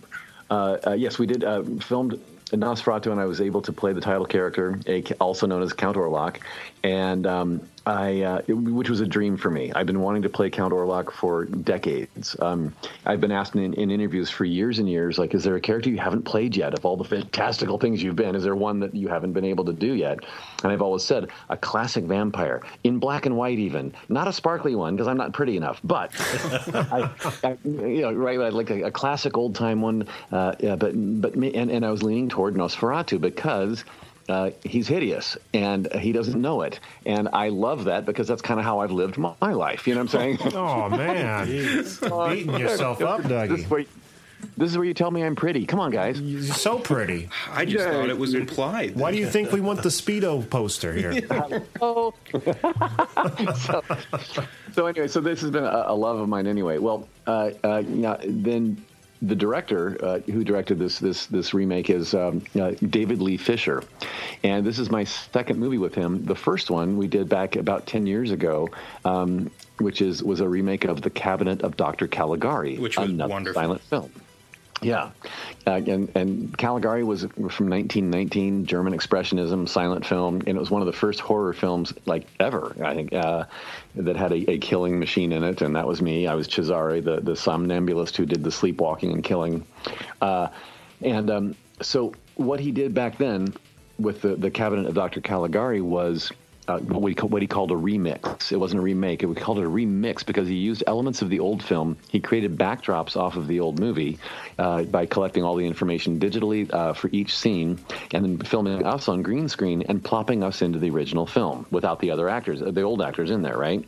uh, uh, yes, we did uh, filmed Nosferatu, and I was able to play the title character, also known as Count Orlok, and um, I, uh, it- which was a dream for me. I've been wanting to play Count Orlok for decades. Um, I've been asked in, in interviews for years and years, like, is there a character you haven't played yet? Of all the fantastical things you've been, is there one that you haven't been able to do yet? And I've always said a classic vampire in black and white, even not a sparkly one because I'm not pretty enough, but I, I, you know, right, like a, a classic old time one. Uh, yeah, but but me, and, and I was leaning toward Nosferatu because. Uh, he's hideous and he doesn't know it. And I love that because that's kind of how I've lived my, my life. You know what I'm saying? Oh man, beating yourself up, this, is Dougie. where, this is where you tell me I'm pretty. Come on, guys. You're so pretty. I just thought it was implied. Why do you think we want the speedo poster here? Oh. so, so anyway, so this has been a, a love of mine anyway. Well, uh, uh, yeah, then the director uh, who directed this this this remake is um, uh, David Lee Fisher, and this is my second movie with him. The first one we did back about ten years ago. Um, which is was a remake of The Cabinet of Dr. Caligari, Which was another wonderful. silent film. Yeah, uh, and and Caligari was from 1919, German expressionism, silent film, and it was one of the first horror films like ever. I think uh, that had a, a killing machine in it, and that was me. I was Cesare, the the somnambulist who did the sleepwalking and killing. Uh, and um, so what he did back then with the the Cabinet of Dr. Caligari was uh, what, he, what he called a remix. It wasn't a remake. We called it a remix because he used elements of the old film. He created backdrops off of the old movie uh, by collecting all the information digitally uh, for each scene and then filming us on green screen and plopping us into the original film without the other actors, uh, the old actors in there, right?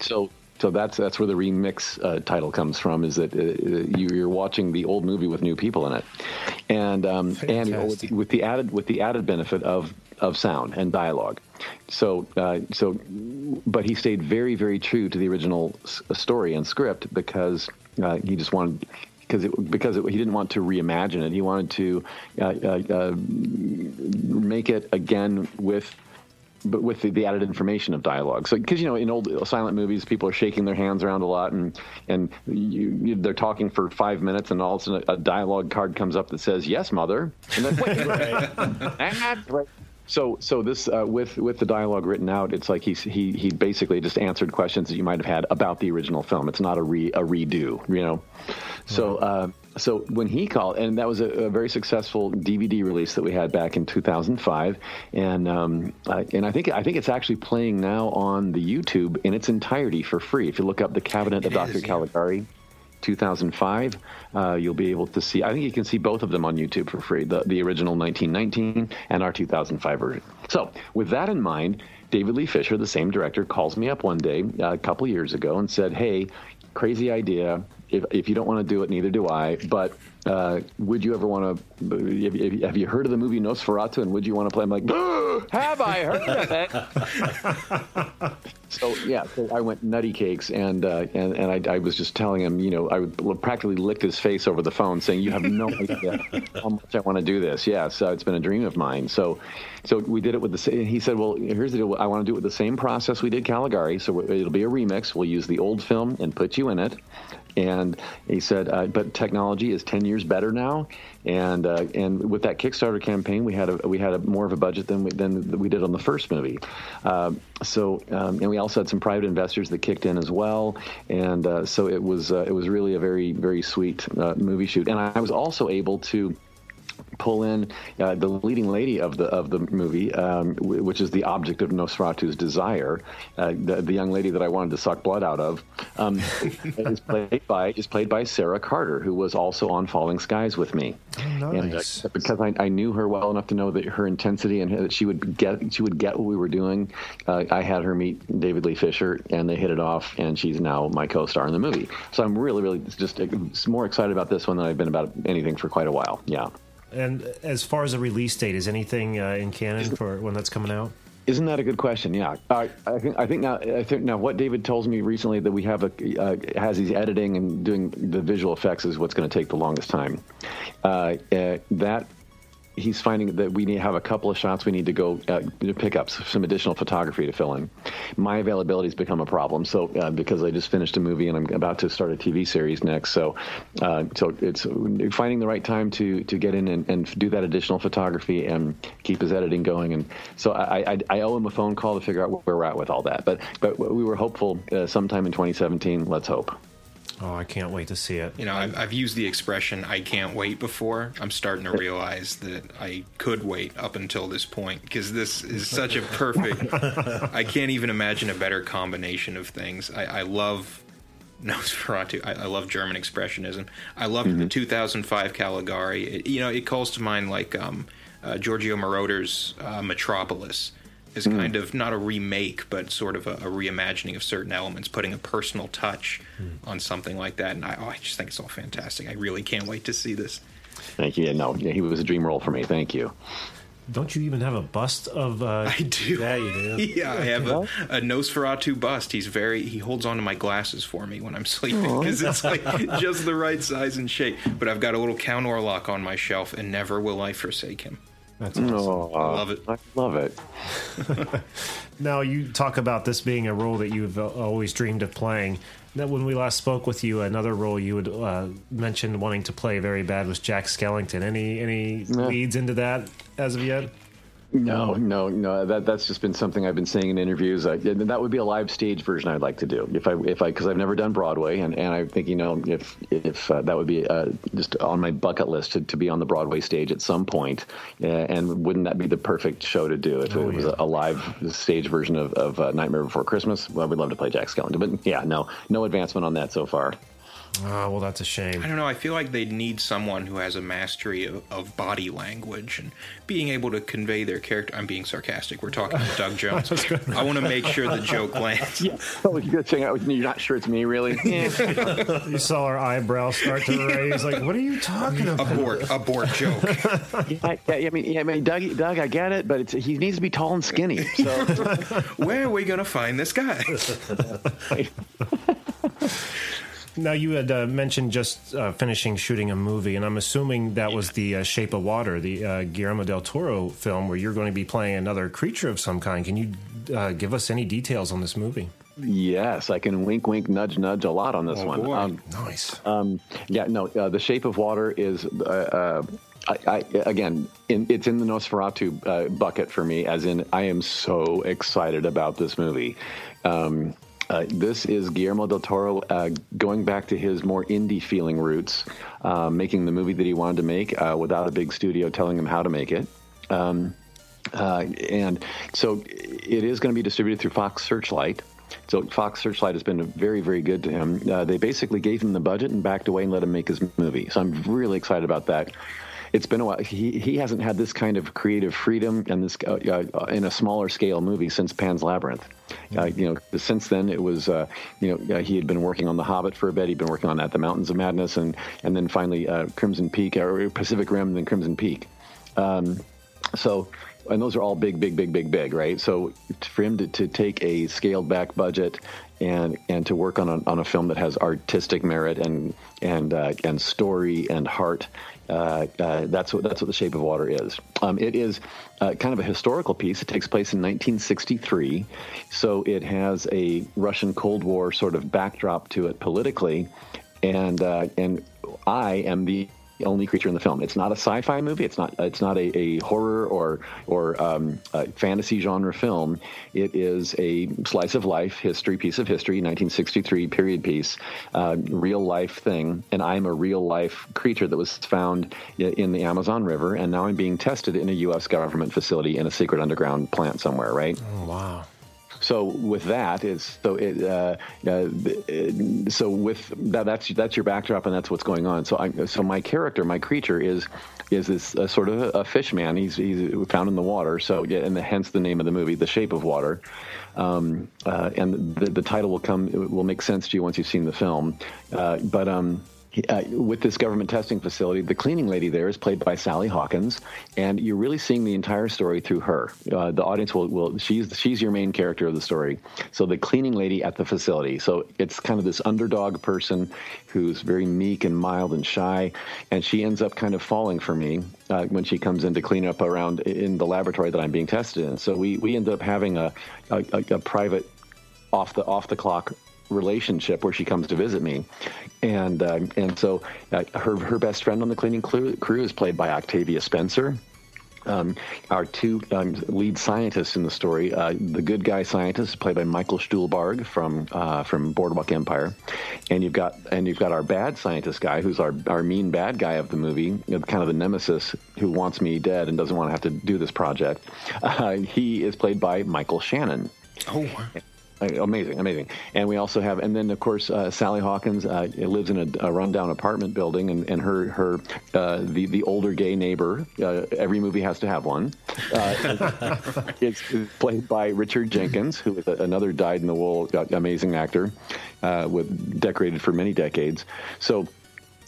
So so that's that's where the remix uh, title comes from. Is that uh, you, you're watching the old movie with new people in it, and um, and with, with the added with the added benefit of of sound and dialogue. So uh, so, but he stayed very very true to the original s- story and script because uh, he just wanted. Because it, because it, he didn't want to reimagine it, he wanted to uh, uh, uh, make it again with but with the, the added information of dialogue. So, because you know, in old silent movies, people are shaking their hands around a lot, and and you, you, they're talking for five minutes, and all of a sudden a, a dialogue card comes up that says "Yes, mother," and wait, that's right. So, so this uh, with with the dialogue written out, it's like he's, he he basically just answered questions that you might have had about the original film. It's not a re a redo, you know. So, uh, so when he called, and that was a, a, very successful DVD release that we had back in 2005, and um, uh, and I think I think it's actually playing now on the YouTube in its entirety for free. If you look up the Cabinet It of Dr. Caligari. yeah. Caligari. 2005. Uh, you'll be able to see. I think you can see both of them on YouTube for free. The the original 1919 and our 2005 version. So with that in mind, David Lee Fisher, the same director, calls me up one day uh, a couple years ago and said, "Hey, crazy idea. If if you don't want to do it, neither do I. But uh, would you ever want to? Have, you- heard of the movie Nosferatu? And would you want to play? I'm like, have I heard of it? so yeah, so I went nutty cakes, and uh, and and I, I was just telling him, you know, I would practically licked his face over the phone, saying, "You have no idea how much I want to do this." Yeah, so it's been a dream of mine. So, so we did it with the. sa- He said, "Well, here's the deal. I want to do it with the same process we did Caligari. So it'll be a remix. We'll use the old film and put you in it." And he said, uh, "But technology is ten years better now, and uh, and with that Kickstarter campaign, we had a we had a more of a budget than we, than we did on the first movie. Um, so um, and we also had some private investors that kicked in as well, and uh, so it was uh, it was really a very very sweet uh, movie shoot. And I was also able to." Pull in uh, the leading lady of the of the movie, um, w- which is the object of Nosferatu's desire, uh, the, the young lady that I wanted to suck blood out of, um, is played by is played by Sarah Carter, who was also on Falling Skies with me. And, nice. uh, because I, I knew her well enough to know that her intensity and that she would get she would get what we were doing. Uh, I had her meet David Lee Fisher, and they hit it off, and she's now my co-star in the movie. So I'm really, really just uh, more excited about this one than I've been about anything for quite a while. Yeah. And as far as a release date, is anything uh, in canon for when that's coming out? Isn't that a good question? Yeah, I, I think I think now I think now what David tells me recently that we have a uh, has he's editing and doing the visual effects is what's going to take the longest time. Uh, uh, that he's finding that we need to have a couple of shots we need to go uh, pick up some additional photography to fill in. My availability has become a problem. So uh, because I just finished a movie and I'm about to start a TV series next, so uh, so it's finding the right time to to get in and, and do that additional photography and keep his editing going. And so I, I, I owe him a phone call to figure out where we're at with all that. But but we were hopeful uh, sometime in 2017. Let's hope. Oh, I can't wait to see it. You know, I've, I've used the expression "I can't wait" before. I'm starting to realize that I could wait up until this point because this is such a perfect. I can't even imagine a better combination of things. I, I love Nosferatu. I, I love German expressionism. I love the 2005 Caligari. It, you know, it calls to mind like um, uh, Giorgio Moroder's uh, Metropolis is kind of not a remake, but sort of a, a reimagining of certain elements, putting a personal touch on something like that. And I, oh, I just think it's all fantastic. I really can't wait to see this. Thank you. Yeah, no, yeah, he was a dream role for me. Thank you. Don't you even have a bust of? Uh, I do. Yeah, you do. Yeah, I have a, a Nosferatu bust. He's very he holds on to my glasses for me when I'm sleeping because it's like just the right size and shape. But I've got a little Count Orlok on my shelf, and never will I forsake him. That's awesome. Oh, I love it. I love it. Now you talk about this being a role that you've uh, always dreamed of playing. That when we last spoke with you, another role you had uh, mentioned wanting to play very bad was Jack Skellington. Any any leads into that as of yet? No, no, no. That that's just been something I've been saying in interviews. I, and that would be a live stage version I'd like to do if I if I because I've never done Broadway and, and I think you know if if uh, that would be uh, just on my bucket list to, to be on the Broadway stage at some point. Uh, and wouldn't that be the perfect show to do if Oh, it was yeah. a, a live stage version of, of uh, Nightmare Before Christmas? Well, I would love to play Jack Skellington, but yeah, no, no advancement on that so far. Ah, well, that's a shame. I don't know. I feel like they'd need someone who has a mastery of, of body language and being able to convey their character. I'm being sarcastic. We're talking to Doug Jones. I want to make sure the joke lands. Yeah. Oh, you're saying you're not sure it's me, really? Yeah. You saw our eyebrows start to raise. Like, what are you talking about? Abort, abort joke. yeah, yeah, I mean, yeah, I mean, Doug, Doug, I get it, but it's, he needs to be tall and skinny. So. Where are we going to find this guy? Now you had uh, mentioned just uh, finishing shooting a movie, and I'm assuming that was the uh, Shape of Water, the uh, Guillermo del Toro film, where you're going to be playing another creature of some kind. Can you uh, give us any details on this movie? Yes, I can wink, wink, nudge, nudge a lot on this one. boy. Um, Nice. Um, yeah, no, uh, The Shape of Water is, uh, uh, I, I, again, in, it's in the Nosferatu uh, bucket for me, as in, I am so excited about this movie. Um, uh, this is Guillermo del Toro uh, going back to his more indie feeling roots, uh, making the movie that he wanted to make uh, without a big studio telling him how to make it. Um, uh, and so it is going to be distributed through Fox Searchlight. So Fox Searchlight has been very, very good to him. They basically gave him the budget and backed away and let him make his movie. So I'm really excited about that. It's been a while. He he hasn't had this kind of creative freedom and this uh, uh, in a smaller scale movie since Pan's Labyrinth. Uh, you know, since then it was uh, you know uh, he had been working on The Hobbit for a bit. He'd been working on At the Mountains of Madness and and then finally uh, Crimson Peak or Pacific Rim and then Crimson Peak. Um, so and those are all big big big big big right so for him to, to take a scaled back budget and and to work on a, on a film that has artistic merit and and uh, and story and heart uh, uh, that's what that's what the Shape of Water is. Um, it is uh, kind of a historical piece. It takes place in 1963, so it has a Russian Cold War sort of backdrop to it politically, and uh, and I am the only creature in the film. It's not a sci-fi movie. It's not. It's not a, a horror or or um, a fantasy genre film. It is a slice of life history piece of history, 1963 period piece, uh, real life thing. And I'm a real life creature that was found in the Amazon River, and now I'm being tested in a U.S. government facility in a secret underground plant somewhere. Right. Oh, wow. So with that is so it uh, uh, so with that that's that's your backdrop and that's what's going on. So I so my character, my creature is is this sort of a, fish man. He's he's found in the water. So yeah, and the, hence the name of the movie, The Shape of Water. Um, uh, and the, the title will come will make sense to you once you've seen the film. Uh, but um, uh, with this government testing facility, the cleaning lady there is played by Sally Hawkins, and you're really seeing the entire story through her. Uh, the audience will, will she's she's your main character of the story. So the cleaning lady at the facility. So it's kind of this underdog person who's very meek and mild and shy, and she ends up kind of falling for me uh, when she comes in to clean up around in the laboratory that I'm being tested in. So we we end up having a a, a, private off the off the clock relationship where she comes to visit me, and uh, and so uh, her her best friend on the cleaning crew, is played by Octavia Spencer. Um, our two um, lead scientists in the story, uh, the good guy scientist, is played by Michael Stuhlbarg from uh, from Boardwalk Empire, and you've got and you've got our bad scientist guy, who's our our mean bad guy of the movie, kind of the nemesis who wants me dead and doesn't want to have to do this project. Uh, he is played by Michael Shannon. Oh, Amazing, amazing. And we also have, and then of course, uh, Sally Hawkins uh, lives in a, a rundown apartment building, and, and her her uh, the the older gay neighbor. Uh, every movie has to have one. Uh, it's played by Richard Jenkins, who is another dyed in the wool uh, amazing actor, uh, with decorated for many decades. So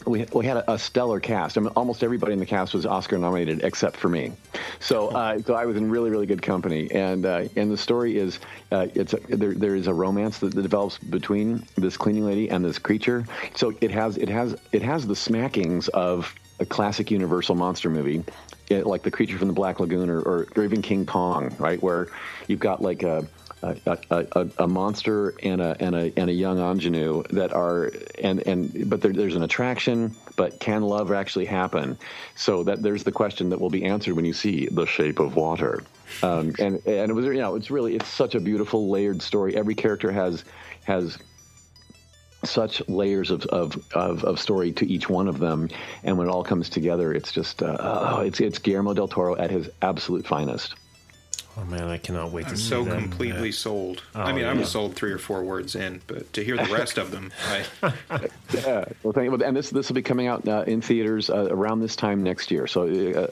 we, we had a, a stellar cast. I mean, almost everybody in the cast was Oscar nominated except for me. So, uh, so I was in really, really good company. And uh, and the story is, uh, it's a, there, there is a romance that, that develops between this cleaning lady and this creature. So it has it has it has the smackings of a classic Universal monster movie, eh, like the creature from the Black Lagoon or, or, or even King Kong, right? Where you've got like a a, a, a, monster and a and a and a young ingenue that are and and but there, there's an attraction, but can love actually happen? So that there's the question that will be answered when you see the shape of water. Um, and and it was you know it's really it's such a beautiful layered story. Every character has has such layers of, of, of, of story to each one of them, and when it all comes together, it's just uh, oh, it's it's Guillermo del Toro at his absolute finest. Oh man, I cannot wait to I'm see so them. completely sold. I Oh, mean, I'm yeah. sold three or four words in, but to hear the rest of them, I, Yeah, well, thank you. And this this will be coming out uh, in theaters uh, around this time next year. So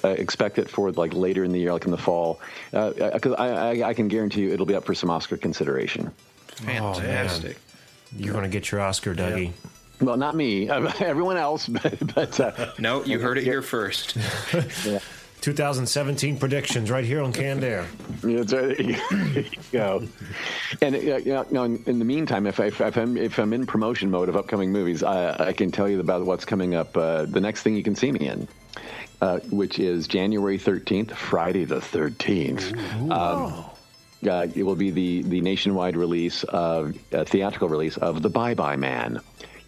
uh, uh, expect it for like later in the year, like in the fall. Because I, I, I can guarantee you, it'll be up for some Oscar consideration. fantastic. You're going to get your Oscar, Dougie. Well, not me, everyone else, but, but uh, no, you heard it here first. yeah. 2017 predictions right here on Canned Air. Yeah. There you go. And uh, yeah, no, in, the meantime, if, I, if I'm if I'm in promotion mode of upcoming movies, I, I can tell you about what's coming up. Uh, the next thing you can see me in, uh, which is January 13th, Friday the 13th. Um, uh, it will be the the nationwide release of uh, theatrical release of The Bye Bye Man,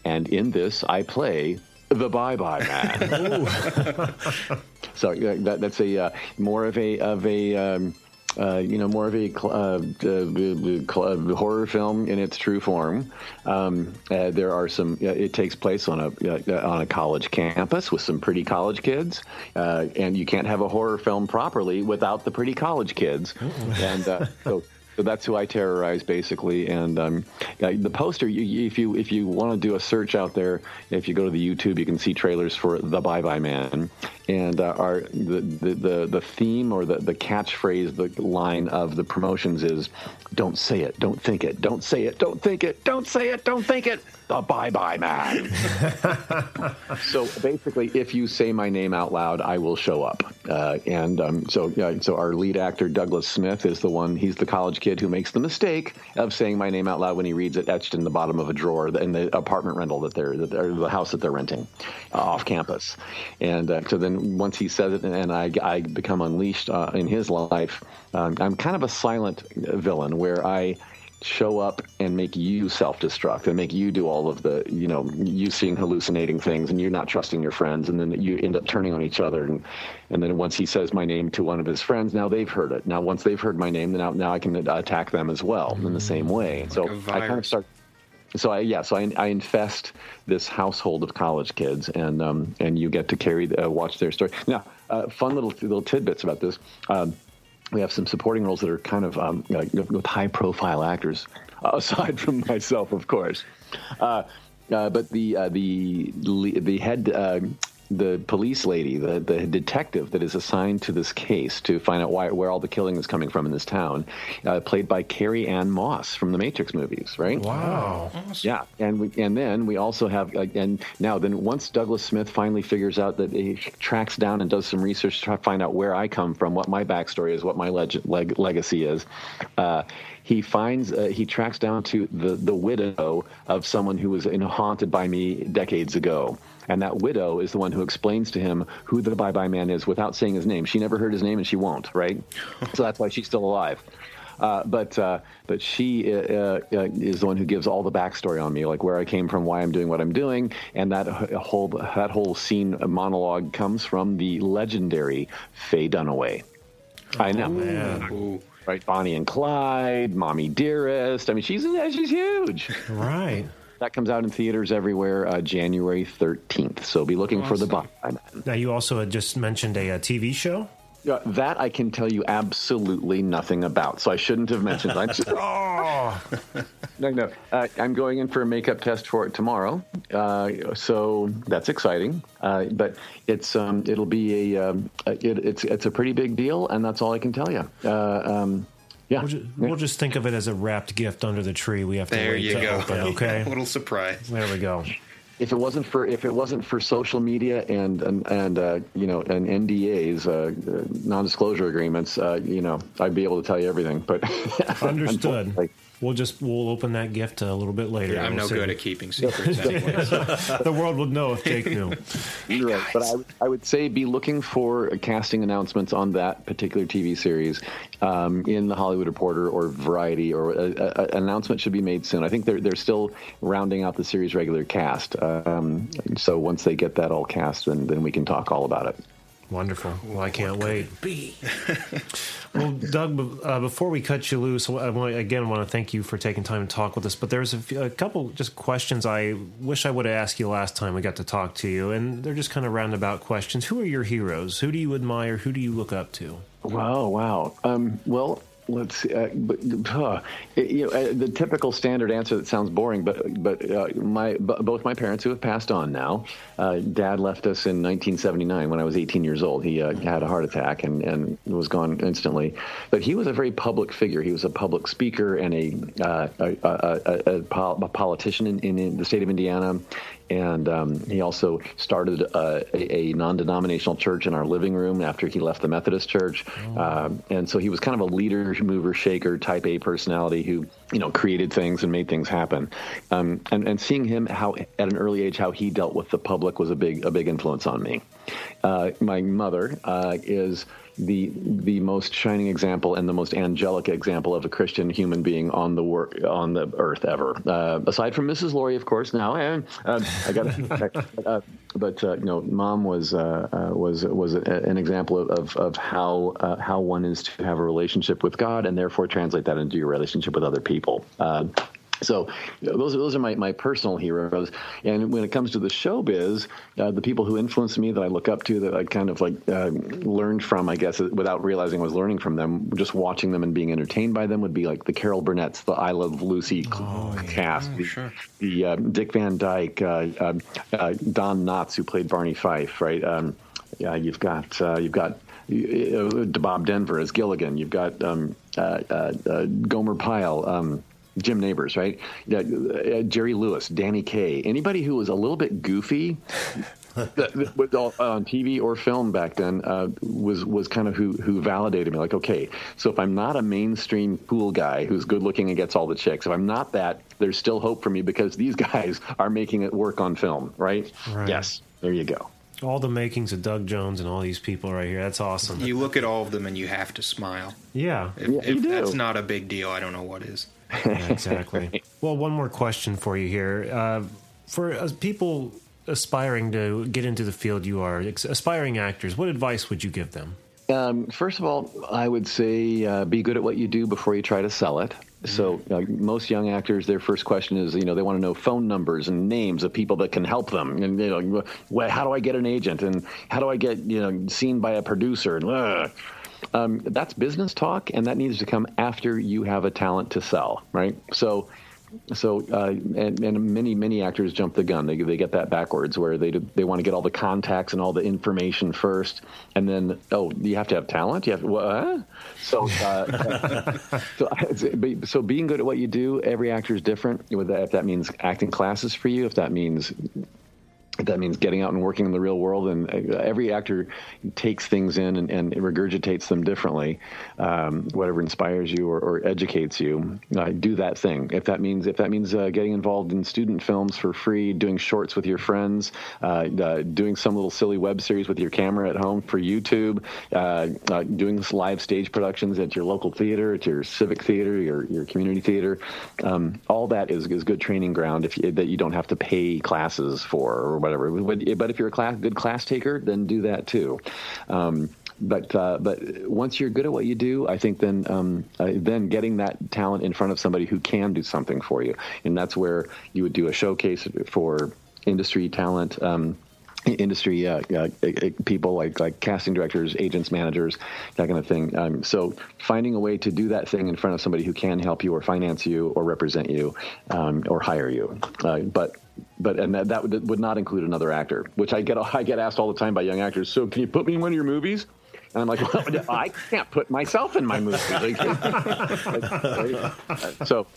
and in this I play the Bye Bye Man. so uh, that, that's a uh, more of a of a um, uh, you know more of a cl- uh, uh, cl- horror film in its true form. Um, uh, there are some. Uh, it takes place on a uh, on a college campus with some pretty college kids, uh, and you can't have a horror film properly without the pretty college kids. And uh, so. So that's who I terrorize, basically. And um, the poster, if you if you want to do a search out there, if you go to the YouTube, you can see trailers for the Bye Bye Man. And uh, our the, the the the theme or the the catchphrase, the line of the promotions is, "Don't say it, don't think it, don't say it, don't think it, don't say it, don't think it." The Bye Bye Man. so basically, if you say my name out loud, I will show up. Uh, and um, so, yeah, so our lead actor Douglas Smith is the one. He's the college kid who makes the mistake of saying my name out loud when he reads it etched in the bottom of a drawer in the apartment rental that they're, that they're the house that they're renting uh, off campus. And uh, so then once he says it, and I, I become unleashed uh, in his life, um, I'm kind of a silent villain where I show up and make you self-destruct and make you do all of the you know you seeing hallucinating things and you're not trusting your friends and then you end up turning on each other and and then once he says my name to one of his friends now they've heard it now once they've heard my name now now I can attack them as well in the same way so I kind of start so I, yeah, so I, I infest this household of college kids, and um, and you get to carry uh, watch their story. Now, uh, fun little little tidbits about this. Um, we have some supporting roles that are kind of um, know, with high profile actors, aside from myself, of course. Uh, uh, but the uh, the the head uh, the police lady, the the detective that is assigned to this case to find out why where all the killing is coming from in this town, uh, played by Carrie Ann Moss from the Matrix movies, right? Wow. Yeah, and we, and then we also have uh, and now then once Douglas Smith finally figures out that he tracks down and does some research to try find out where I come from, what my backstory is, what my leg- leg- legacy is. Uh, he finds uh, he tracks down to the the widow of someone who was you know, haunted by me decades ago. And that widow is the one who explains to him who the Bye Bye Man is without saying his name. She never heard his name, and she won't. Right, so that's why she's still alive. Uh, but uh, but she uh, uh, is the one who gives all the backstory on me, like where I came from, why I'm doing what I'm doing, and that whole that whole scene uh, monologue comes from the legendary Faye Dunaway. I know, Ooh. right? Bonnie and Clyde, Mommy Dearest. I mean, she's she's huge. Right. That comes out in theaters everywhere uh, January 13th. So be looking for the Bye Now, you also had just mentioned a, uh TV show. Uh, that I can tell you absolutely nothing about, so I shouldn't have mentioned. I'm just, Oh, no, no. Uh, I'm going in for a makeup test for it tomorrow, uh, so that's exciting. Uh, but it's um, it'll be a um, it, it's it's a pretty big deal, and that's all I can tell you. Uh, um, yeah, we'll just, we'll just think of it as a wrapped gift under the tree. We have to There wait you to go. open. Okay. A little surprise. There we go. if it wasn't for if it wasn't for social media and and, and uh, you know and NDAs, uh, uh, non-disclosure agreements, uh, you know, I'd be able to tell you everything. But Understood. Unfortunately- We'll just we'll open that gift a little bit later. I'm We'll no see. good at keeping secrets anyway. the world would know if Jake knew. You're right. But I, would- I would say be looking for casting announcements on that particular TV series um, in the Hollywood Reporter or Variety, or a, a, an announcement should be made soon. I think they're they're still rounding out the series regular cast. Um, so once they get that all cast, then then we can talk all about it. Wonderful. Well, I can't wait. be. well, Doug, uh, before we cut you loose, I want, again want to thank you for taking time to talk with us. But there's a, few, a couple just questions I wish I would have asked you last time we got to talk to you, and they're just kind of roundabout questions. Who are your heroes? Who do you admire? Who do you look up to? Wow, wow. Um, well, let's see. Uh, but, uh, you know, uh, the typical standard answer that sounds boring, but but uh, my b- both my parents who have passed on now. Uh, Dad left us in 1979 when I was 18 years old. He uh, had a heart attack and and was gone instantly. But he was a very public figure. He was a public speaker and a a, a, a, a, pol- a politician in, in the state of Indiana. And um, he also started uh, a, a non-denominational church in our living room after he left the Methodist Church. Uh, and so he was kind of a leader, mover, shaker, type A personality who you know created things and made things happen. Um, and and seeing him how at an early age how he dealt with the public was a big a big influence on me. Uh, my mother uh, is the the most shining example and the most angelic example of a Christian human being on the work on the earth ever. Uh, aside from Mrs. Laurie, of course. Now, and uh, I got, uh, but uh, you know, mom was uh, uh, was was an example of of, how uh, how one is to have a relationship with God and therefore translate that into your relationship with other people. So those are those are my, my personal heroes. And when it comes to the showbiz, uh, the people who influenced me that I look up to that I kind of like uh, learned from, I guess, without realizing I was learning from them, just watching them and being entertained by them would be like the Carol Burnett's, the I Love Lucy cast, the, sure. the uh, Dick Van Dyke, uh, uh, uh, Don Knotts who played Barney Fife, right? Um, yeah, you've got uh, you've got uh, Bob Denver as Gilligan. You've got um, uh, uh, uh, Gomer Pyle. Um, Jim Nabors, right? Yeah, uh, Jerry Lewis, Danny Kaye, anybody who was a little bit goofy that- with all- on TV or film back then uh, was was kind of who who validated me. Like, okay, so if I'm not a mainstream cool guy who's good looking and gets all the chicks, if I'm not that, there's still hope for me because these guys are making it work on film, right? Right. Yes, there you go. All the makings of Doug Jones and all these people right here. That's awesome. You look at all of them and you have to smile. Yeah, If, Yeah, if that's not a big deal, I don't know what is. Yeah, exactly. well, one more question for you here. Uh, for uh, people aspiring to get into the field you are, ex- aspiring actors, what advice would you give them? Um, first of all, I would say uh, be good at what you do before you try to sell it. So uh, most young actors, their first question is, you know, they want to know phone numbers and names of people that can help them, and you know, well, how do I get an agent, and how do I get you know seen by a producer, and ugh. Um, that's business talk, and that needs to come after you have a talent to sell, right? So. So, uh, and, and many many actors jump the gun. They they get that backwards, where they they want to get all the contacts and all the information first, and then oh, you have to have talent. You have what? So, uh, so so being good at what you do. Every actor is different. If that means acting classes for you, if that means that means getting out and working in the real world. And uh, every actor takes things in and, and regurgitates them differently. Um, whatever inspires you or, or educates you, uh, do that thing. If that means if that means uh, getting involved in student films for free, doing shorts with your friends, uh, uh, doing some little silly web series with your camera at home for YouTube, uh, doing live stage productions at your local theater, at your civic theater, your your community theater, um, all that is, is good training ground if you, that you don't have to pay classes for or whatever. But, but if you're a class, good class taker, then do that too. Um, but uh, but once you're good at what you do, I think then um, uh, then getting that talent in front of somebody who can do something for you, and that's where you would do a showcase for industry talent. Um, industry uh, uh, uh, people like like casting directors, agents, managers, that kind of thing. Um, so finding a way to do that thing in front of somebody who can help you or finance you or represent you um, or hire you, uh, but. But and that, that would, would not include another actor, which I get I get asked all the time by young actors. So can you put me in one of your movies? And I'm like, well, I can't put myself in my movie. So,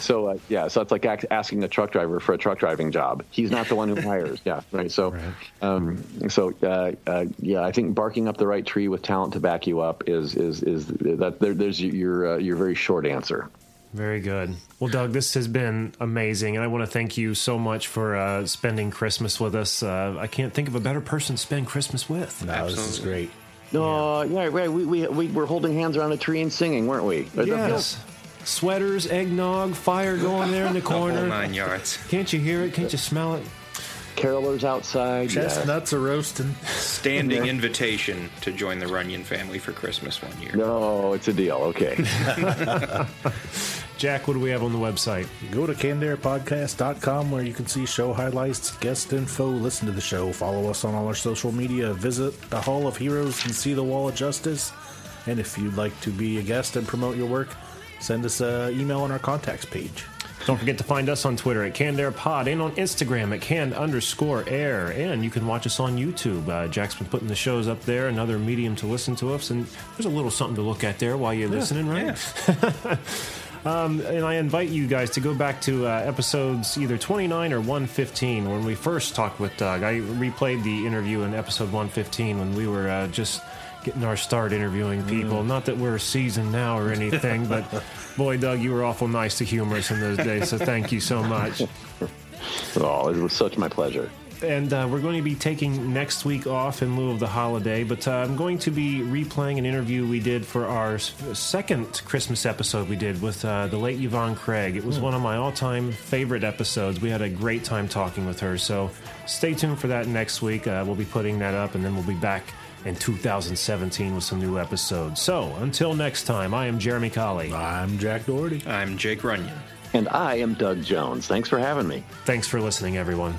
so uh, yeah, so it's like asking a truck driver for a truck driving job. He's not the one who hires. Yeah, right. So, um, so uh, uh, yeah, I think barking up the right tree with talent to back you up is is is that there, there's your uh, your very short answer. Very good. Well, Doug, this has been amazing, and I want to thank you so much for uh, spending Christmas with us. Uh, I can't think of a better person to spend Christmas with. No, this is great. No, yeah, right. We, we we were holding hands around a tree and singing, weren't we? Yes. Sweaters, eggnog, fire going there in the The whole corner. nine yards. Can't you hear it? Can't you smell it? Carolers outside. yeah. Chestnuts are roasting. Standing invitation to join the Runyon family for Christmas one year. No, it's a deal. Okay. Jack, what do we have on the website? Go to cannedairpodcast.com where you can see show highlights, guest info, listen to the show, follow us on all our social media, visit the Hall of Heroes and see the Wall of Justice. And if you'd like to be a guest and promote your work, send us an email on our contacts page. Don't forget to find us on Twitter at CannedAirPod and on Instagram at canned underscore air. And you can watch us on YouTube. Uh, Jack's been putting the shows up there, another medium to listen to us. And there's a little something to look at there while you're listening, right? Um, and I invite you guys to go back to uh, episodes either 29 or 115 when we first talked with Doug. I replayed the interview in episode 115 when we were uh, just getting our start interviewing people. Not that we're seasoned now or anything, but boy, Doug, you were awful nice to humor us in those days. So thank you so much. Oh, it was such my pleasure. and uh, we're going to be taking next week off in lieu of the holiday. But uh, I'm going to be replaying an interview we did for our second Christmas episode we did with uh, the late Yvonne Craig. It was one of my all-time favorite episodes. We had a great time talking with her. So stay tuned for that next week. Uh, we'll be putting that up, and then we'll be back in 2017 with some new episodes. So until next time, I am Jeremy Colley. I'm Jack Doherty. I'm Jake Runyon. And I am Doug Jones. Thanks for having me. Thanks for listening, everyone.